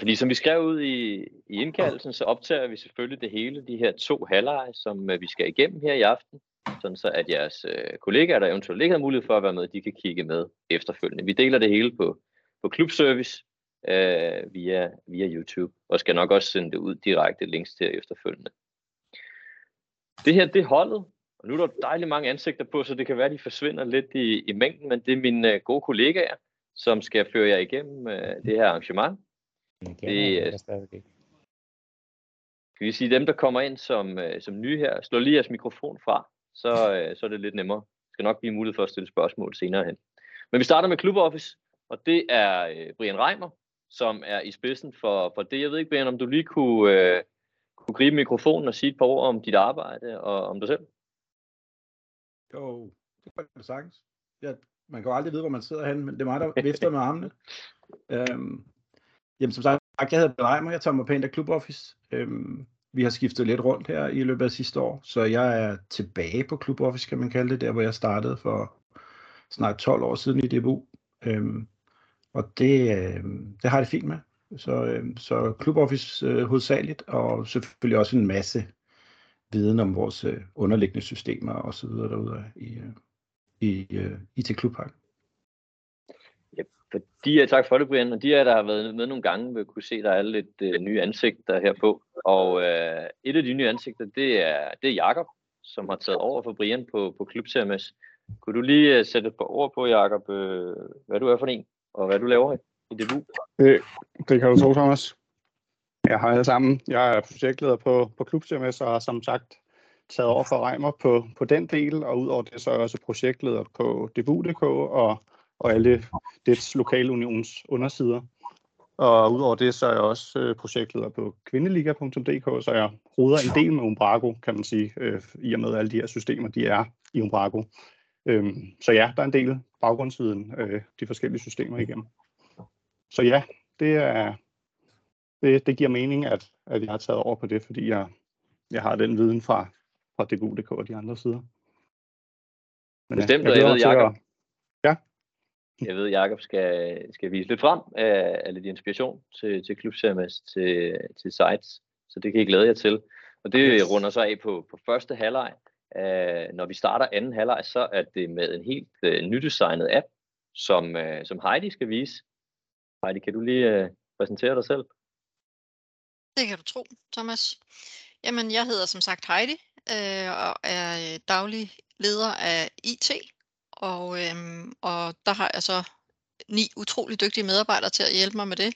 fordi som vi skrev ud i, i indkaldelsen, så optager vi selvfølgelig det hele, de her to halvleje, som øh, vi skal igennem her i aften, sådan så at jeres øh, kollegaer, der eventuelt ikke har mulighed for at være med, de kan kigge med efterfølgende. Vi deler det hele på, på klubservice øh, via, via YouTube, og skal nok også sende det ud direkte links til efterfølgende. Det her, det er holdet, og nu er der dejligt mange ansigter på, så det kan være, at de forsvinder lidt i, i mængden, men det er mine øh, gode kollegaer, som skal føre jer igennem øh, det her arrangement. Det er stadigvæk Kan vi sige, dem, der kommer ind som, øh, som nye her, slå lige jeres mikrofon fra, så, øh, så er det lidt nemmere. Det skal nok blive muligt for at stille spørgsmål senere hen. Men vi starter med Club Office, og det er øh, Brian Reimer, som er i spidsen for, for det. Jeg ved ikke, Brian, om du lige kunne, øh, kunne gribe mikrofonen og sige et par ord om dit arbejde og om dig selv? Jo, det kan jeg sagtens. Jeg, man kan jo aldrig vide, hvor man sidder hen, men det er mig, der vifter med armene. Øhm, jamen, som sagt, jeg hedder Reimer, jeg tager mig pænt af Club Office. Øhm, vi har skiftet lidt rundt her i løbet af sidste år, så jeg er tilbage på Club Office, kan man kalde det, der hvor jeg startede for snart 12 år siden i DBU. Øhm, og det, øh, det har jeg det fint med. Så, øh, så Club Office øh, hovedsageligt, og selvfølgelig også en masse viden om vores øh, underliggende systemer og så videre derude i, øh, i øh, IT Klubpakken. Ja, for de, tak for det, Brian. Og de er, der har været med nogle gange, vil kunne se, at der er lidt øh, nye ansigter her på. Og øh, et af de nye ansigter, det er, det er Jakob, som har taget over for Brian på, på Klub CMS. Kunne du lige uh, sætte et par ord på, Jakob, øh, hvad du er for en, og hvad du laver i DBU? Det, det kan du tro, Thomas. Jeg har alle sammen. Jeg er projektleder på, på Klub CMS og har som sagt taget over for Reimer på, på den del, og udover det så er jeg også projektleder på DBU.dk og, og alle dets lokale unions undersider. Og udover det, så er jeg også øh, projektleder på kvindeliga.dk, så jeg roder en del med Umbrago, kan man sige, øh, i og med alle de her systemer, de er i Umbrago. Øhm, så ja, der er en del baggrundsviden, øh, de forskellige systemer igennem. Så ja, det er det, det giver mening, at, at jeg har taget over på det, fordi jeg, jeg har den viden fra, fra DGU.dk og de andre sider. Men, Bestemt, jeg, jeg ved, Jacob, at. Jeg ved, Jacob skal, skal vise lidt frem af, af lidt inspiration til, til Klub CMS, til, til sites, så det kan I glæde jer til. Og det yes. runder så af på, på første halvleg. Uh, når vi starter anden halvleg, så er det med en helt uh, nydesignet app, som, uh, som Heidi skal vise. Heidi, kan du lige uh, præsentere dig selv? Det kan du tro, Thomas. Jamen, jeg hedder som sagt Heidi øh, og er daglig leder af IT. Og, øhm, og der har jeg så ni utrolig dygtige medarbejdere til at hjælpe mig med det.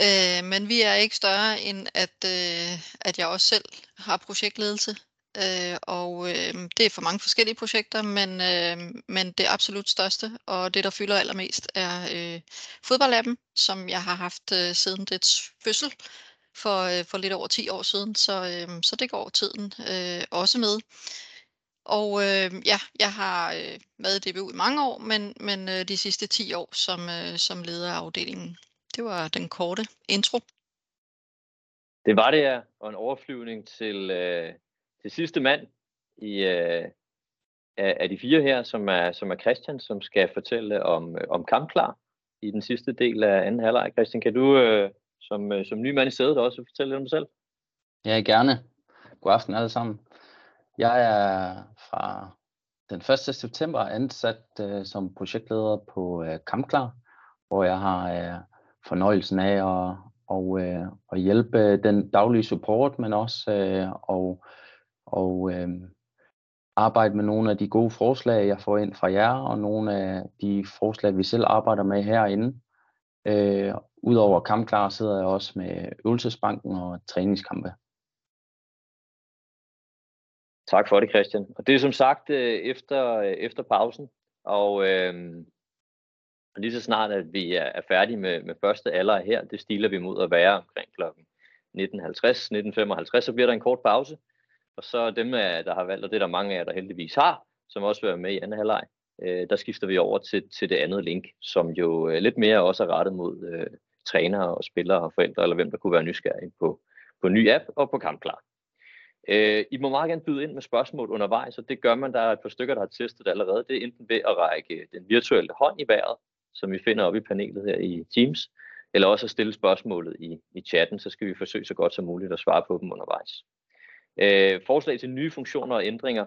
Øh, men vi er ikke større end, at, øh, at jeg også selv har projektledelse. Øh, og øh, det er for mange forskellige projekter, men, øh, men det absolut største, og det der fylder allermest, er øh, fodboldlappen, som jeg har haft øh, siden dets fødsel for, øh, for lidt over 10 år siden, så, øh, så det går tiden øh, også med. Og øh, ja, jeg har øh, været i DBU i mange år, men, men øh, de sidste 10 år som, øh, som leder af afdelingen. Det var den korte intro. Det var det, ja. Og en overflyvning til, øh, til sidste mand i, øh, af, af de fire her, som er, som er Christian, som skal fortælle om, om kampklar i den sidste del af anden halvleg. Christian, kan du øh, som, øh, som ny mand i sædet også fortælle lidt om dig selv? Ja, gerne. God aften alle sammen. Jeg er fra den 1. september ansat øh, som projektleder på øh, Kampklar, hvor jeg har øh, fornøjelsen af at, og, øh, at hjælpe den daglige support, men også øh, og, og øh, arbejde med nogle af de gode forslag, jeg får ind fra jer, og nogle af de forslag, vi selv arbejder med herinde. Øh, Udover kampklar sidder jeg også med øvelsesbanken og træningskampe. Tak for det, Christian. Og det er som sagt øh, efter, øh, efter pausen, og øh, lige så snart, at vi er færdige med, med første alder her, det stiler vi mod at være omkring kl. 19.50, 19.55, så bliver der en kort pause. Og så dem, der har valgt, og det er der mange af jer, der heldigvis har, som også vil være med i anden halvleg, øh, der skifter vi over til, til det andet link, som jo øh, lidt mere også er rettet mod øh, trænere og spillere og forældre, eller hvem der kunne være nysgerrige på, på ny app og på Kampklar. Øh, I må meget gerne byde ind med spørgsmål undervejs, og det gør man. Der er et par stykker, der har testet det allerede. Det er enten ved at række den virtuelle hånd i vejret, som vi finder oppe i panelet her i Teams, eller også at stille spørgsmålet i, i chatten, så skal vi forsøge så godt som muligt at svare på dem undervejs. Øh, forslag til nye funktioner og ændringer,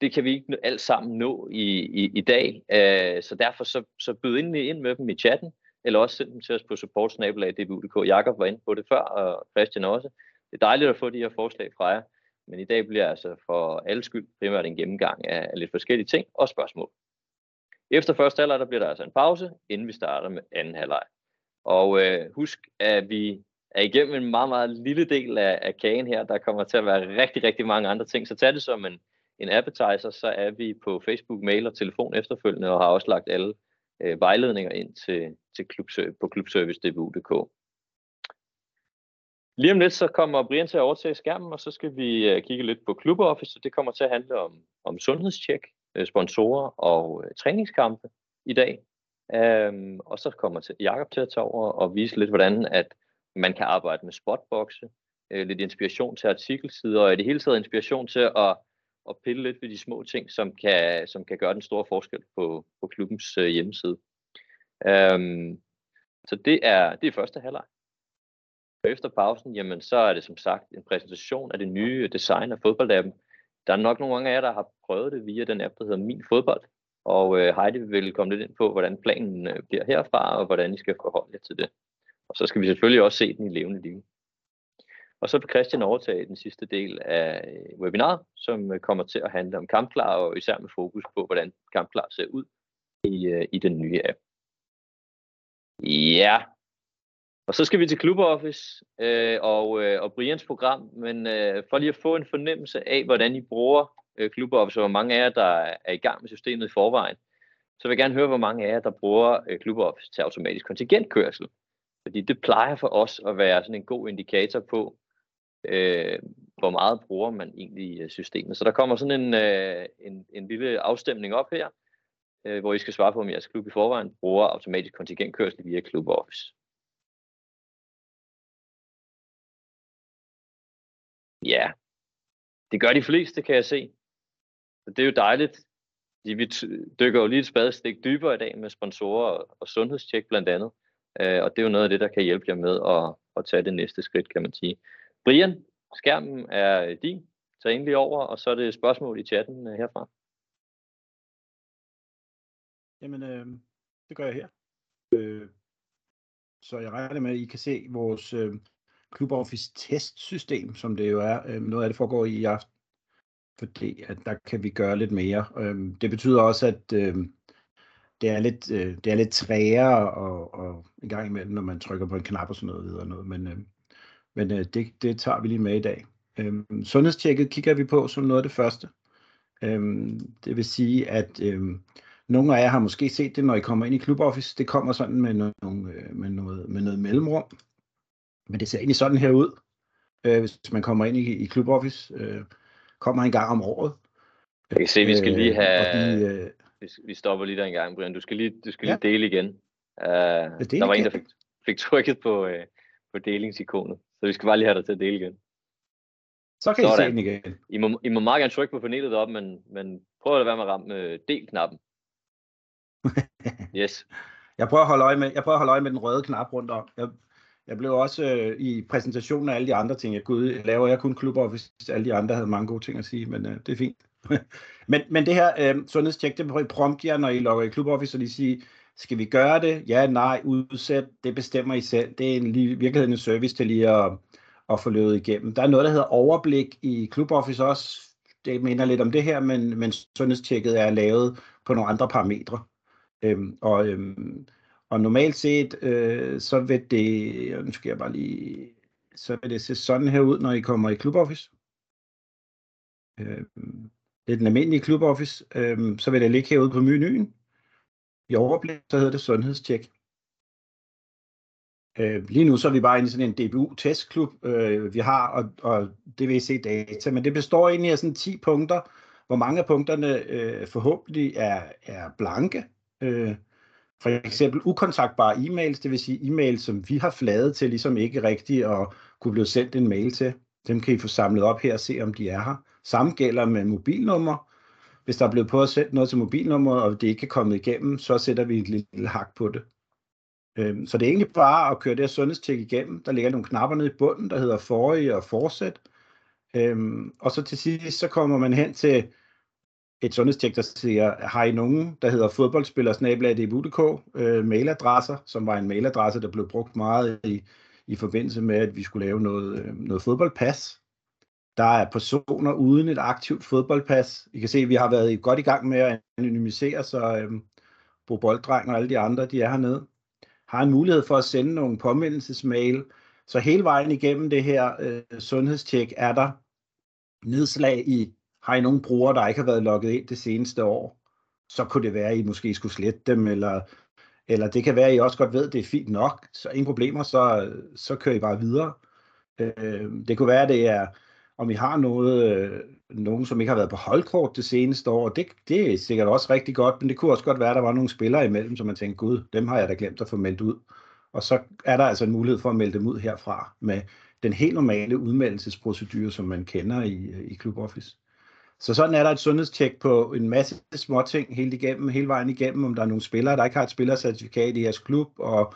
det kan vi ikke alt sammen nå i, i, i dag, øh, så derfor så, så byd ind, ind med dem i chatten, eller også send dem til os på supportsnabelag.dbu.dk. Jakob var inde på det før, og Christian også. Det er dejligt at få de her forslag fra jer, men i dag bliver altså for alle skyld primært en gennemgang af, af lidt forskellige ting og spørgsmål. Efter første halvleg, der bliver der altså en pause, inden vi starter med anden halvleg. Og øh, husk, at vi er igennem en meget, meget lille del af, af kagen her. Der kommer til at være rigtig, rigtig mange andre ting. Så tag det som en, en appetizer, så er vi på Facebook, mail og telefon efterfølgende, og har også lagt alle øh, vejledninger ind til, til klub, på klubservice.dbu.dk. Lige om lidt så kommer Brian til at overtage skærmen, og så skal vi øh, kigge lidt på kluboffice, og det kommer til at handle om, om sundhedstjek, øh, sponsorer og øh, træningskampe i dag. Um, og så kommer til Jakob til at tage over og vise lidt, hvordan at man kan arbejde med spotboxe, uh, lidt inspiration til artikelsider, og i det hele taget inspiration til at, at pille lidt ved de små ting, som kan, som kan gøre den store forskel på, på klubbens uh, hjemmeside. Um, så det er, det er første halvleg. Efter pausen, jamen så er det som sagt en præsentation af det nye design af fodboldappen. Der er nok nogle af jer, der har prøvet det via den app, der hedder Min Fodbold. Og øh, Heidi vil komme lidt ind på, hvordan planen øh, bliver herfra, og hvordan I skal forholde jer til det. Og så skal vi selvfølgelig også se den i levende liv. Og så vil Christian overtage den sidste del af øh, webinaret, som øh, kommer til at handle om kampklar, og især med fokus på, hvordan kampklar ser ud i, øh, i den nye app. Ja, og så skal vi til Club Office øh, og, øh, og Brians program, men øh, for lige at få en fornemmelse af, hvordan I bruger øh, Club Office, og hvor mange af jer, der er i gang med systemet i forvejen, så vil jeg gerne høre, hvor mange af jer, der bruger øh, Club Office til automatisk kontingentkørsel. Fordi det plejer for os at være sådan en god indikator på, øh, hvor meget bruger man egentlig øh, systemet. Så der kommer sådan en, øh, en, en lille afstemning op her, øh, hvor I skal svare på, om jeres klub i forvejen bruger automatisk kontingentkørsel via Club Office. Ja, det gør de fleste, kan jeg se. Så det er jo dejligt. Vi dykker jo lige et spadestik dybere i dag med sponsorer og sundhedstjek blandt andet. Øh, og det er jo noget af det, der kan hjælpe jer med at, at tage det næste skridt, kan man sige. Brian, skærmen er din. Tag endelig over, og så er det spørgsmål i chatten øh, herfra. Jamen, øh, det gør jeg her. Øh, så jeg regner med, at I kan se vores øh, ClubOffice testsystem, som det jo er. Øh, noget af det foregår i aften, fordi at der kan vi gøre lidt mere. Øh, det betyder også, at øh, det er lidt, øh, det er lidt træere og, og en gang imellem, når man trykker på en knap og sådan noget videre noget. Men, øh, men øh, det, det tager vi lige med i dag. Øh, sundhedstjekket kigger vi på som noget af det første. Øh, det vil sige, at øh, nogle af jer har måske set det, når I kommer ind i ClubOffice. Det kommer sådan med, nogle, øh, med, noget, med noget mellemrum. Men det ser egentlig sådan her ud, øh, hvis man kommer ind i, i ClubOffice. Øh, kommer en gang om året. Jeg kan se, vi skal lige øh, have... De, øh, vi, vi stopper lige der en gang, Brian. Du skal lige, du skal ja. lige dele igen. Uh, dele der var igen. en, der fik, fik trykket på, uh, på delingsikonet. Så vi skal bare lige have dig til at dele igen. Så kan Sådan. I se den igen. I må, I må meget gerne trykke på panelet deroppe, men, men prøv at være med at ramme uh, del-knappen. yes. Jeg prøver, at holde øje med, jeg prøver at holde øje med den røde knap rundt om. Jeg, jeg blev også øh, i præsentationen af alle de andre ting. Jeg kunne laver jeg kun klubber, hvis alle de andre havde mange gode ting at sige, men øh, det er fint. men, men det her øh, sundhedstjek, det prompt jer, når I logger i kluboffice, og de siger, skal vi gøre det? Ja, nej, udsæt, det bestemmer I selv. Det er en, virkeligheden en service til lige at, at få løbet igennem. Der er noget, der hedder overblik i kluboffice også. Det minder lidt om det her, men, men sundhedstjekket er lavet på nogle andre parametre. Øhm, og øhm, og normalt set, øh, så vil det, øh, nu skal jeg bare lige, så vil det se sådan her ud, når I kommer i kluboffice. Øh, det er den almindelige kluboffice. Øh, så vil det ligge herude på menuen. I overblik, så hedder det sundhedstjek. Øh, lige nu så er vi bare inde i sådan en DBU-testklub, øh, vi har, og, og DVC-data, men det består egentlig af sådan 10 punkter, hvor mange af punkterne øh, forhåbentlig er, er blanke. Øh, for eksempel ukontaktbare e-mails, det vil sige e-mails, som vi har fladet til ligesom ikke rigtigt at kunne blive sendt en mail til. Dem kan I få samlet op her og se, om de er her. Samme gælder med mobilnummer. Hvis der er blevet på at sende noget til mobilnummer, og det ikke er kommet igennem, så sætter vi et lille hak på det. Øhm, så det er egentlig bare at køre det her sundhedstjek igennem. Der ligger nogle knapper nede i bunden, der hedder forrige og fortsæt. Øhm, og så til sidst, så kommer man hen til et sundhedstjek, der siger, har I nogen, der hedder fodboldspillersnablag.dk, øh, mailadresser, som var en mailadresse, der blev brugt meget i, i forbindelse med, at vi skulle lave noget, øh, noget fodboldpas. Der er personer uden et aktivt fodboldpas. I kan se, at vi har været godt i gang med at anonymisere, så øh, Bo Bolddreng og alle de andre, de er hernede. Har en mulighed for at sende nogle påmindelsesmail. Så hele vejen igennem det her øh, sundhedstjek er der nedslag i, har I nogle brugere, der ikke har været logget ind det seneste år? Så kunne det være, at I måske skulle slette dem, eller, eller det kan være, at I også godt ved, at det er fint nok. Så ingen problemer, så, så kører I bare videre. Øh, det kunne være, at det er om I har noget, øh, nogen, som ikke har været på holdkort det seneste år. Det, det er sikkert også rigtig godt, men det kunne også godt være, at der var nogle spillere imellem, som man tænkte, gud, dem har jeg da glemt at få meldt ud. Og så er der altså en mulighed for at melde dem ud herfra med den helt normale udmeldelsesprocedure, som man kender i, øh, i Club Office. Så sådan er der et sundhedstjek på en masse små ting hele igennem, hele vejen igennem, om der er nogle spillere, der ikke har et spillercertifikat i jeres klub, og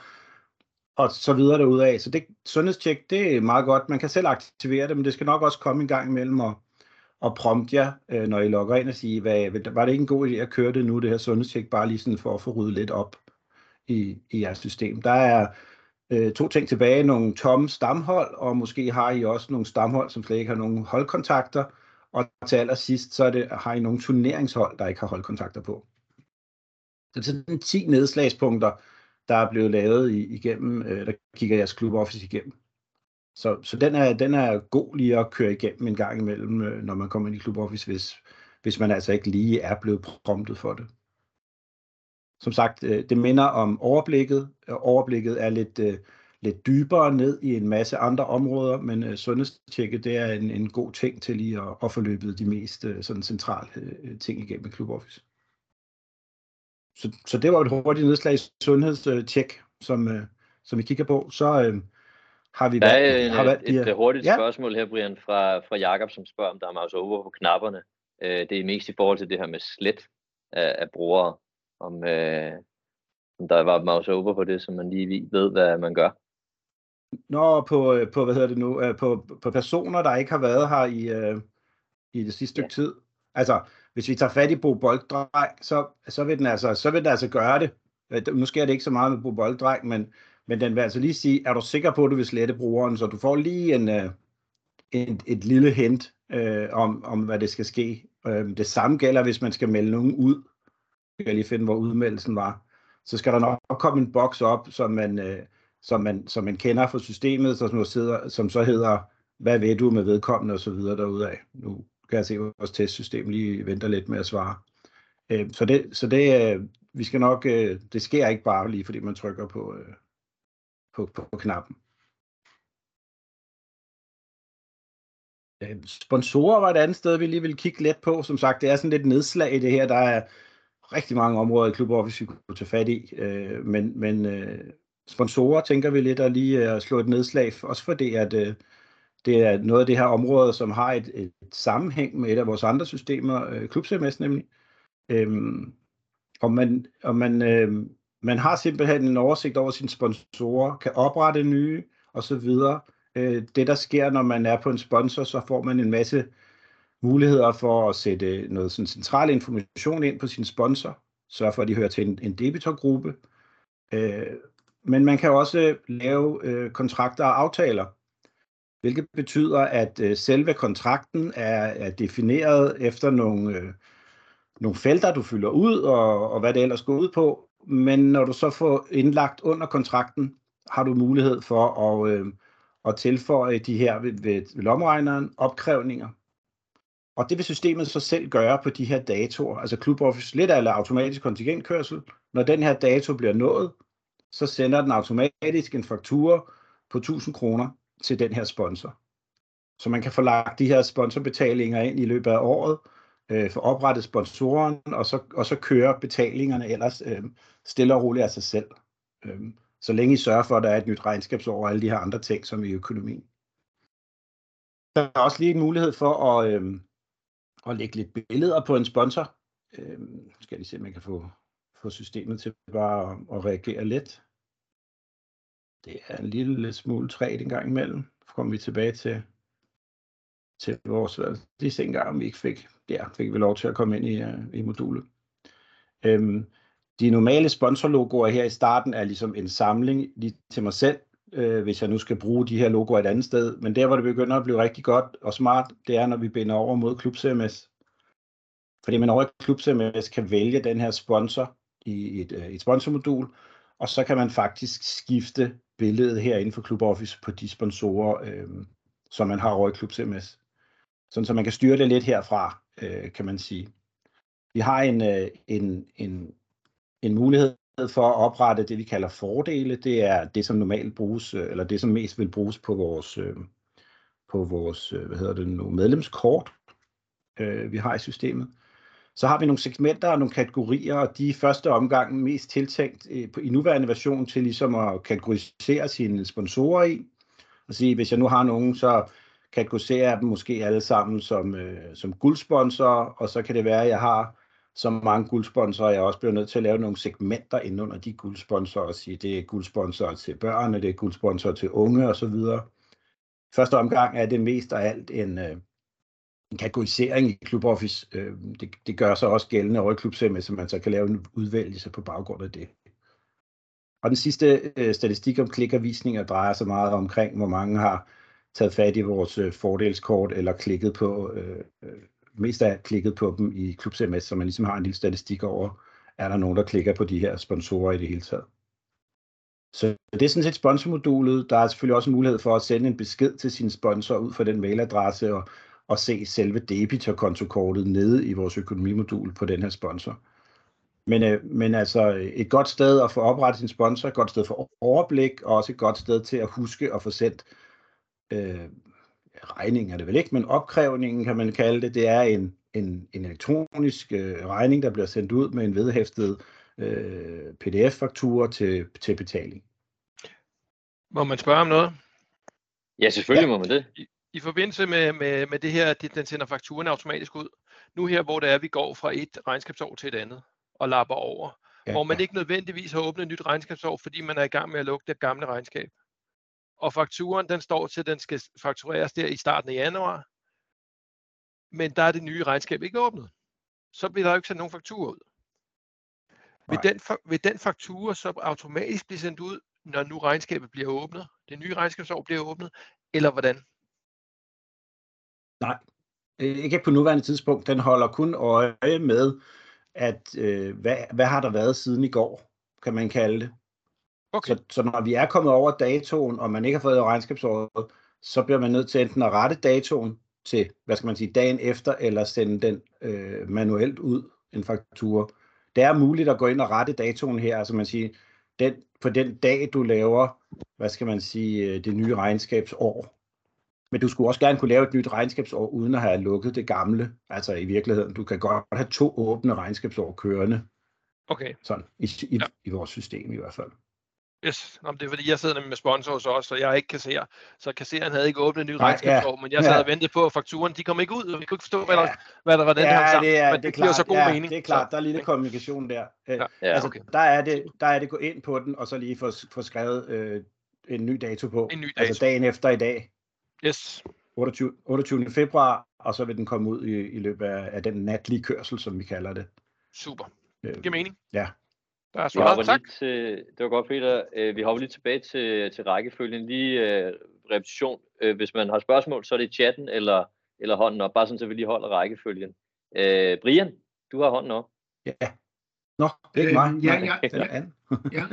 og så videre derudaf. Så det sundhedstjek, det er meget godt. Man kan selv aktivere det, men det skal nok også komme en gang imellem og, og prompte jer, øh, når I logger ind og sige, hvad, var det ikke en god idé at køre det nu, det her sundhedstjek, bare lige sådan for at få ryddet lidt op i, i jeres system. Der er øh, to ting tilbage, nogle tomme stamhold, og måske har I også nogle stamhold, som slet ikke har nogen holdkontakter, og til allersidst, så er det, har I nogle turneringshold, der ikke har holdkontakter på. Så det er 10 nedslagspunkter, der er blevet lavet i, igennem, øh, der kigger jeres kluboffice igennem. Så, så den, er, den er god lige at køre igennem en gang imellem, øh, når man kommer ind i kluboffice, hvis, hvis man altså ikke lige er blevet promptet for det. Som sagt, øh, det minder om overblikket. Overblikket er lidt, øh, lidt dybere ned i en masse andre områder, men øh, sundhedstjekket det er en, en god ting til lige at, at få løbet de mest øh, sådan centrale øh, ting igennem klub office så, så det var et hurtigt nedslag i sundhedstjek, som, øh, som vi kigger på. Så øh, har vi der er en, har været, et, et hurtigt ja. spørgsmål her, Brian, fra, fra Jakob, som spørger, om der er mouse over på knapperne. Øh, det er mest i forhold til det her med slet af, af brugere. Om, øh, om der var mouse over på det, så man lige ved, hvad man gør. Nå, på, øh, på hvad hedder det nu, øh, på, på personer, der ikke har været her i, øh, i det sidste stykke ja. tid. Altså, hvis vi tager fat i Bo Bolddreng, så, så, vil den altså, så vil den altså gøre det. Øh, nu sker det ikke så meget med Bo Bolddreng, men, men den vil altså lige sige, er du sikker på, at du vil slette brugeren, så du får lige en, en, et lille hint uh, om, om, hvad det skal ske. Uh, det samme gælder, hvis man skal melde nogen ud. Jeg kan lige finde, hvor udmeldelsen var. Så skal der nok komme en boks op, som man, uh, som man, som man kender fra systemet, som, sidder, som så hedder, hvad ved du med vedkommende og så videre derudaf. Nu kan jeg se, at vores testsystem lige venter lidt med at svare. Øh, så det, så det, øh, vi skal nok, øh, det sker ikke bare lige, fordi man trykker på, på, på, på knappen. Øh, sponsorer var et andet sted, vi lige vil kigge lidt på. Som sagt, det er sådan lidt nedslag i det her. Der er rigtig mange områder i Klub Office, vi kunne tage fat i. Øh, men, men sponsorer tænker vi lidt at lige at slå et nedslag, også fordi at øh, det er noget af det her område, som har et, et sammenhæng med et af vores andre systemer, øh, ClubCMS nemlig. Øhm, og man, og man, øh, man har simpelthen en oversigt over sine sponsorer, kan oprette nye osv. Øh, det der sker, når man er på en sponsor, så får man en masse muligheder for at sætte noget sådan central information ind på sin sponsor, sørge for, at de hører til en, en debitorgruppe. Øh, men man kan også lave øh, kontrakter og aftaler, hvilket betyder, at øh, selve kontrakten er, er defineret efter nogle, øh, nogle felter, du fylder ud, og, og hvad det ellers går ud på. Men når du så får indlagt under kontrakten, har du mulighed for at, øh, at tilføje de her ved, ved, lommeregneren opkrævninger. Og det vil systemet så selv gøre på de her datoer. Altså Club Office lidt eller automatisk kontingentkørsel. Når den her dato bliver nået, så sender den automatisk en faktura på 1000 kroner til den her sponsor. Så man kan få lagt de her sponsorbetalinger ind i løbet af året, øh, få oprettet sponsoren, og så, og så kører betalingerne ellers øh, stille og roligt af sig selv. Øh, så længe I sørger for, at der er et nyt regnskabsår og alle de her andre ting, som i økonomien. Der er også lige en mulighed for at, øh, at lægge lidt billeder på en sponsor. Øh, skal jeg lige se, om jeg kan få, få systemet til bare at, reagere let. det er en lille smule træt en gang imellem. Så kommer vi tilbage til, til vores det en gang, vi ikke fik, der fik vi lov til at komme ind i, øh, i modulet. Øhm, de normale sponsorlogoer her i starten er ligesom en samling lige til mig selv, øh, hvis jeg nu skal bruge de her logoer et andet sted. Men der, hvor det begynder at blive rigtig godt og smart, det er, når vi binder over mod Klub CMS. Fordi man over i Klub CMS kan vælge den her sponsor i et, øh, et sponsormodul, og så kan man faktisk skifte billedet her inden for Club Office på de sponsorer, øh, som man har over i Klub CMS. Sådan så man kan styre det lidt herfra, øh, kan man sige. Vi har en, øh, en, en, en mulighed for at oprette det, vi kalder fordele. Det er det, som normalt bruges, øh, eller det, som mest vil bruges på vores, øh, på vores øh, hvad hedder det nu, medlemskort, øh, vi har i systemet. Så har vi nogle segmenter og nogle kategorier, og de er første omgang mest tiltænkt øh, i nuværende version til ligesom at kategorisere sine sponsorer i. Og sige, hvis jeg nu har nogen, så kategoriserer jeg dem måske alle sammen som, øh, som guldsponsorer, og så kan det være, at jeg har så mange guldsponsorer, jeg også bliver nødt til at lave nogle segmenter ind under de guldsponsorer og sige, det er guldsponsorer til børn, det er guldsponsorer til unge osv. Første omgang er det mest af alt en, øh, en kategorisering i Club Office. Øh, det, det gør sig også gældende over i klubsemmet, så man så kan lave en udvælgelse på baggrund af det. Og den sidste øh, statistik om klikkervisninger drejer sig meget omkring, hvor mange har taget fat i vores øh, fordelskort eller klikket på øh, øh mest af klikket på dem i Klub CMS, så man ligesom har en lille statistik over, er der nogen, der klikker på de her sponsorer i det hele taget. Så det er sådan set sponsormodulet. Der er selvfølgelig også en mulighed for at sende en besked til sin sponsor ud fra den mailadresse og, og se selve debitorkontokortet nede i vores økonomimodul på den her sponsor. Men, øh, men altså et godt sted at få oprettet sin sponsor, et godt sted for overblik, og også et godt sted til at huske at få sendt øh, regning er det vel ikke, men opkrævningen kan man kalde det, det er en, en, en elektronisk øh, regning, der bliver sendt ud med en vedhæftet øh, pdf-faktura til, til betaling. Må man spørge om noget? Ja, selvfølgelig ja. må man det. I, forbindelse med, med, med det her, det, den sender fakturen automatisk ud. Nu her, hvor det er, vi går fra et regnskabsår til et andet og lapper over, ja, hvor man ja. ikke nødvendigvis har åbnet et nyt regnskabsår, fordi man er i gang med at lukke det gamle regnskab og fakturen den står til, at den skal faktureres der i starten af januar, men der er det nye regnskab ikke åbnet. Så bliver der jo ikke sendt nogen faktur ud. Vil den, vil den faktura så automatisk blive sendt ud, når nu regnskabet bliver åbnet, det nye regnskabsår bliver åbnet, eller hvordan? Nej, ikke på nuværende tidspunkt. Den holder kun øje med, at øh, hvad, hvad har der været siden i går, kan man kalde det. Okay. Så, så når vi er kommet over datoen, og man ikke har fået regnskabsåret, så bliver man nødt til enten at rette datoen til, hvad skal man sige, dagen efter, eller sende den øh, manuelt ud, en faktura. Det er muligt at gå ind og rette datoen her, altså man siger, den, på den dag, du laver, hvad skal man sige, øh, det nye regnskabsår. Men du skulle også gerne kunne lave et nyt regnskabsår, uden at have lukket det gamle. Altså i virkeligheden, du kan godt have to åbne regnskabsår kørende. Okay. Sådan, i, i, ja. i vores system i hvert fald. Yes, Nå, det er fordi, jeg sidder med sponsor hos os, så jeg er ikke kasserer. Så kassereren havde ikke åbnet en ny regnskabsår, ja, men jeg sad ja. og ventede på, at fakturen de kom ikke ud, og vi kunne ikke forstå, hvad der, hvad der var den ja, her det er, men det, er klart, så god ja, mening. det er klart, der er lille kommunikation der. Ja. Ja, altså, okay. der, er det, der er det gå ind på den, og så lige få, få skrevet øh, en ny dato på. En ny altså, dato. Altså dagen efter i dag. Yes. 28, 28. februar, og så vil den komme ud i, i løbet af, af den natlige kørsel, som vi kalder det. Super. Det giver mening. Ja. Der er svaret, tak. Lige til, det var godt, Peter. Øh, vi hopper lige tilbage til, til rækkefølgen. Lige uh, repetition. Uh, hvis man har spørgsmål, så er det i chatten eller, eller hånden op. Bare sådan, så vi lige holder rækkefølgen. Uh, Brian, du har hånden op. Ja. Nå, det er ikke mig. Øh, ja, ja, ja, ja.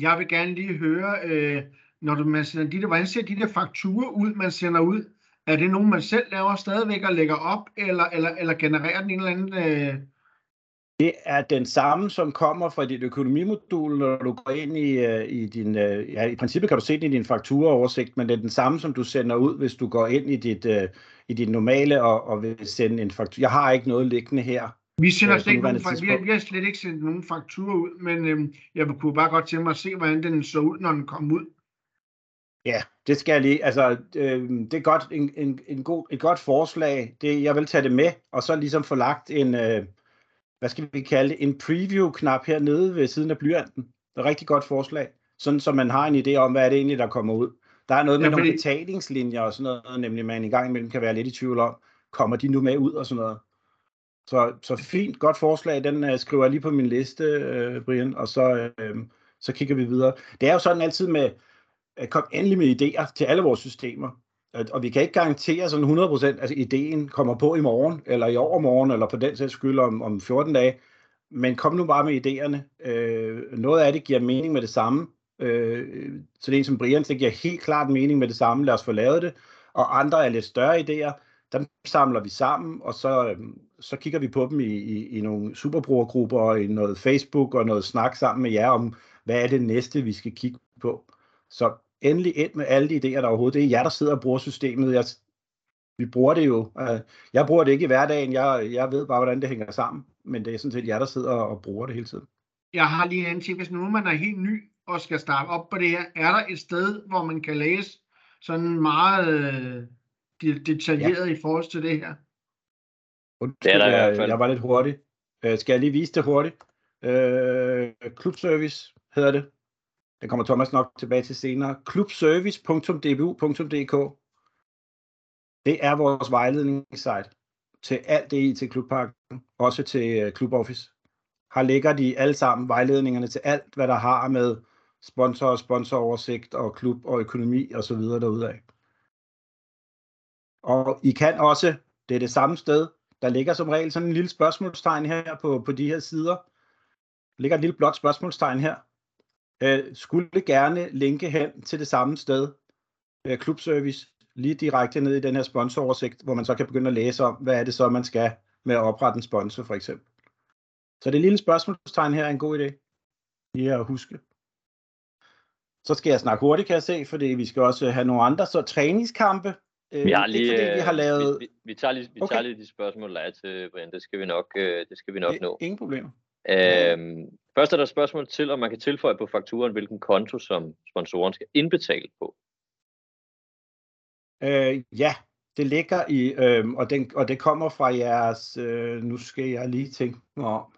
Jeg vil gerne lige høre, øh, når du, man sender de der, hvordan ser de der fakturer ud, man sender ud? Er det nogen, man selv laver stadigvæk og lægger op, eller, eller, eller genererer den en eller anden... Øh, det er den samme, som kommer fra dit økonomimodul, når du går ind i, uh, i din... Uh, ja, i princippet kan du se det i din fakturaoversigt, men det er den samme, som du sender ud, hvis du går ind i dit, uh, i dit normale og, og vil sende en faktura. Jeg har ikke noget liggende her. Vi, sender slet ikke nogen, vi, har, vi har slet ikke sendt nogen faktura ud, men øhm, jeg kunne bare godt tænke mig at se, hvordan den så ud, når den kom ud. Ja, det skal jeg lige. Altså, øh, det er godt, en, en, en god, et godt forslag. Det, jeg vil tage det med, og så ligesom få lagt en, øh, hvad skal vi kalde det, en preview-knap hernede ved siden af blyanten. Det er et rigtig godt forslag. sådan så man har en idé om, hvad er det egentlig, der kommer ud. Der er noget med Ja, nogle fordi- betalingslinjer og sådan noget, nemlig man en gang imellem kan være lidt i tvivl om, kommer de nu med ud og sådan noget. Så, så fint, godt forslag, den uh, skriver jeg lige på min liste, uh, Brian, og så, uh, så kigger vi videre. Det er jo sådan altid med, kom endelig med idéer til alle vores systemer, og, vi kan ikke garantere sådan 100%, altså ideen kommer på i morgen, eller i overmorgen, eller på den sags skyld om, om 14 dage, men kom nu bare med idéerne. Øh, noget af det giver mening med det samme. Øh, så det er en som Brian, det giver helt klart mening med det samme. Lad os få lavet det. Og andre er lidt større idéer. Dem samler vi sammen, og så, øh, så kigger vi på dem i, i, i nogle superbrugergrupper, og i noget Facebook og noget snak sammen med jer om, hvad er det næste, vi skal kigge på. Så endelig ind med alle de idéer, der overhovedet. Det er jer, der sidder og bruger systemet. Jeg, vi bruger det jo. Øh, Jeg bruger det ikke i hverdagen. Jeg, jeg ved bare, hvordan det hænger sammen. Men det er sådan set jer, der sidder og bruger det hele tiden. Jeg har lige en anden ting. Hvis nu man er helt ny og skal starte op på det her, er der et sted, hvor man kan læse sådan meget øh, de- detaljeret ja. i forhold til det her? Undskyld, Det er der i hvert jeg, fald. jeg var lidt hurtig. Øh, skal jeg lige vise det hurtigt? Øh, klubservice hedder det. Det kommer Thomas nok tilbage til senere. klubservice.dbu.dk Det er vores vejledningssite til alt det i til Klubparken, også til øh, Club Office. Her ligger de alle sammen vejledningerne til alt, hvad der har med sponsor og sponsoroversigt og klub og økonomi og så videre derudaf. Og I kan også, det er det samme sted, der ligger som regel sådan en lille spørgsmålstegn her på, på de her sider. Der ligger et lille blåt spørgsmålstegn her. Øh, skulle gerne linke hen til det samme sted, øh, klubservice, lige direkte ned i den her sponsoroversigt, hvor man så kan begynde at læse om, hvad er det så, man skal med at oprette en sponsor for eksempel. Så det lille spørgsmålstegn her er en god idé. Lige at huske. Så skal jeg snakke hurtigt, kan jeg se, fordi vi skal også have nogle andre. Så træningskampe. Øh, Vi har ikke lige, fordi vi har øh, lavet... vi, vi, vi, tager lige, vi Okay. tager lige de spørgsmål, der er til Brian. Det skal vi nok, øh, det skal vi nok nå. Ingen problemer. Øhm, først er der et spørgsmål til, om man kan tilføje på fakturen, hvilken konto, som sponsoren skal indbetale på. Øh, ja, det ligger i, øh, og, den, og det kommer fra jeres, øh, nu skal jeg lige tænke mig om.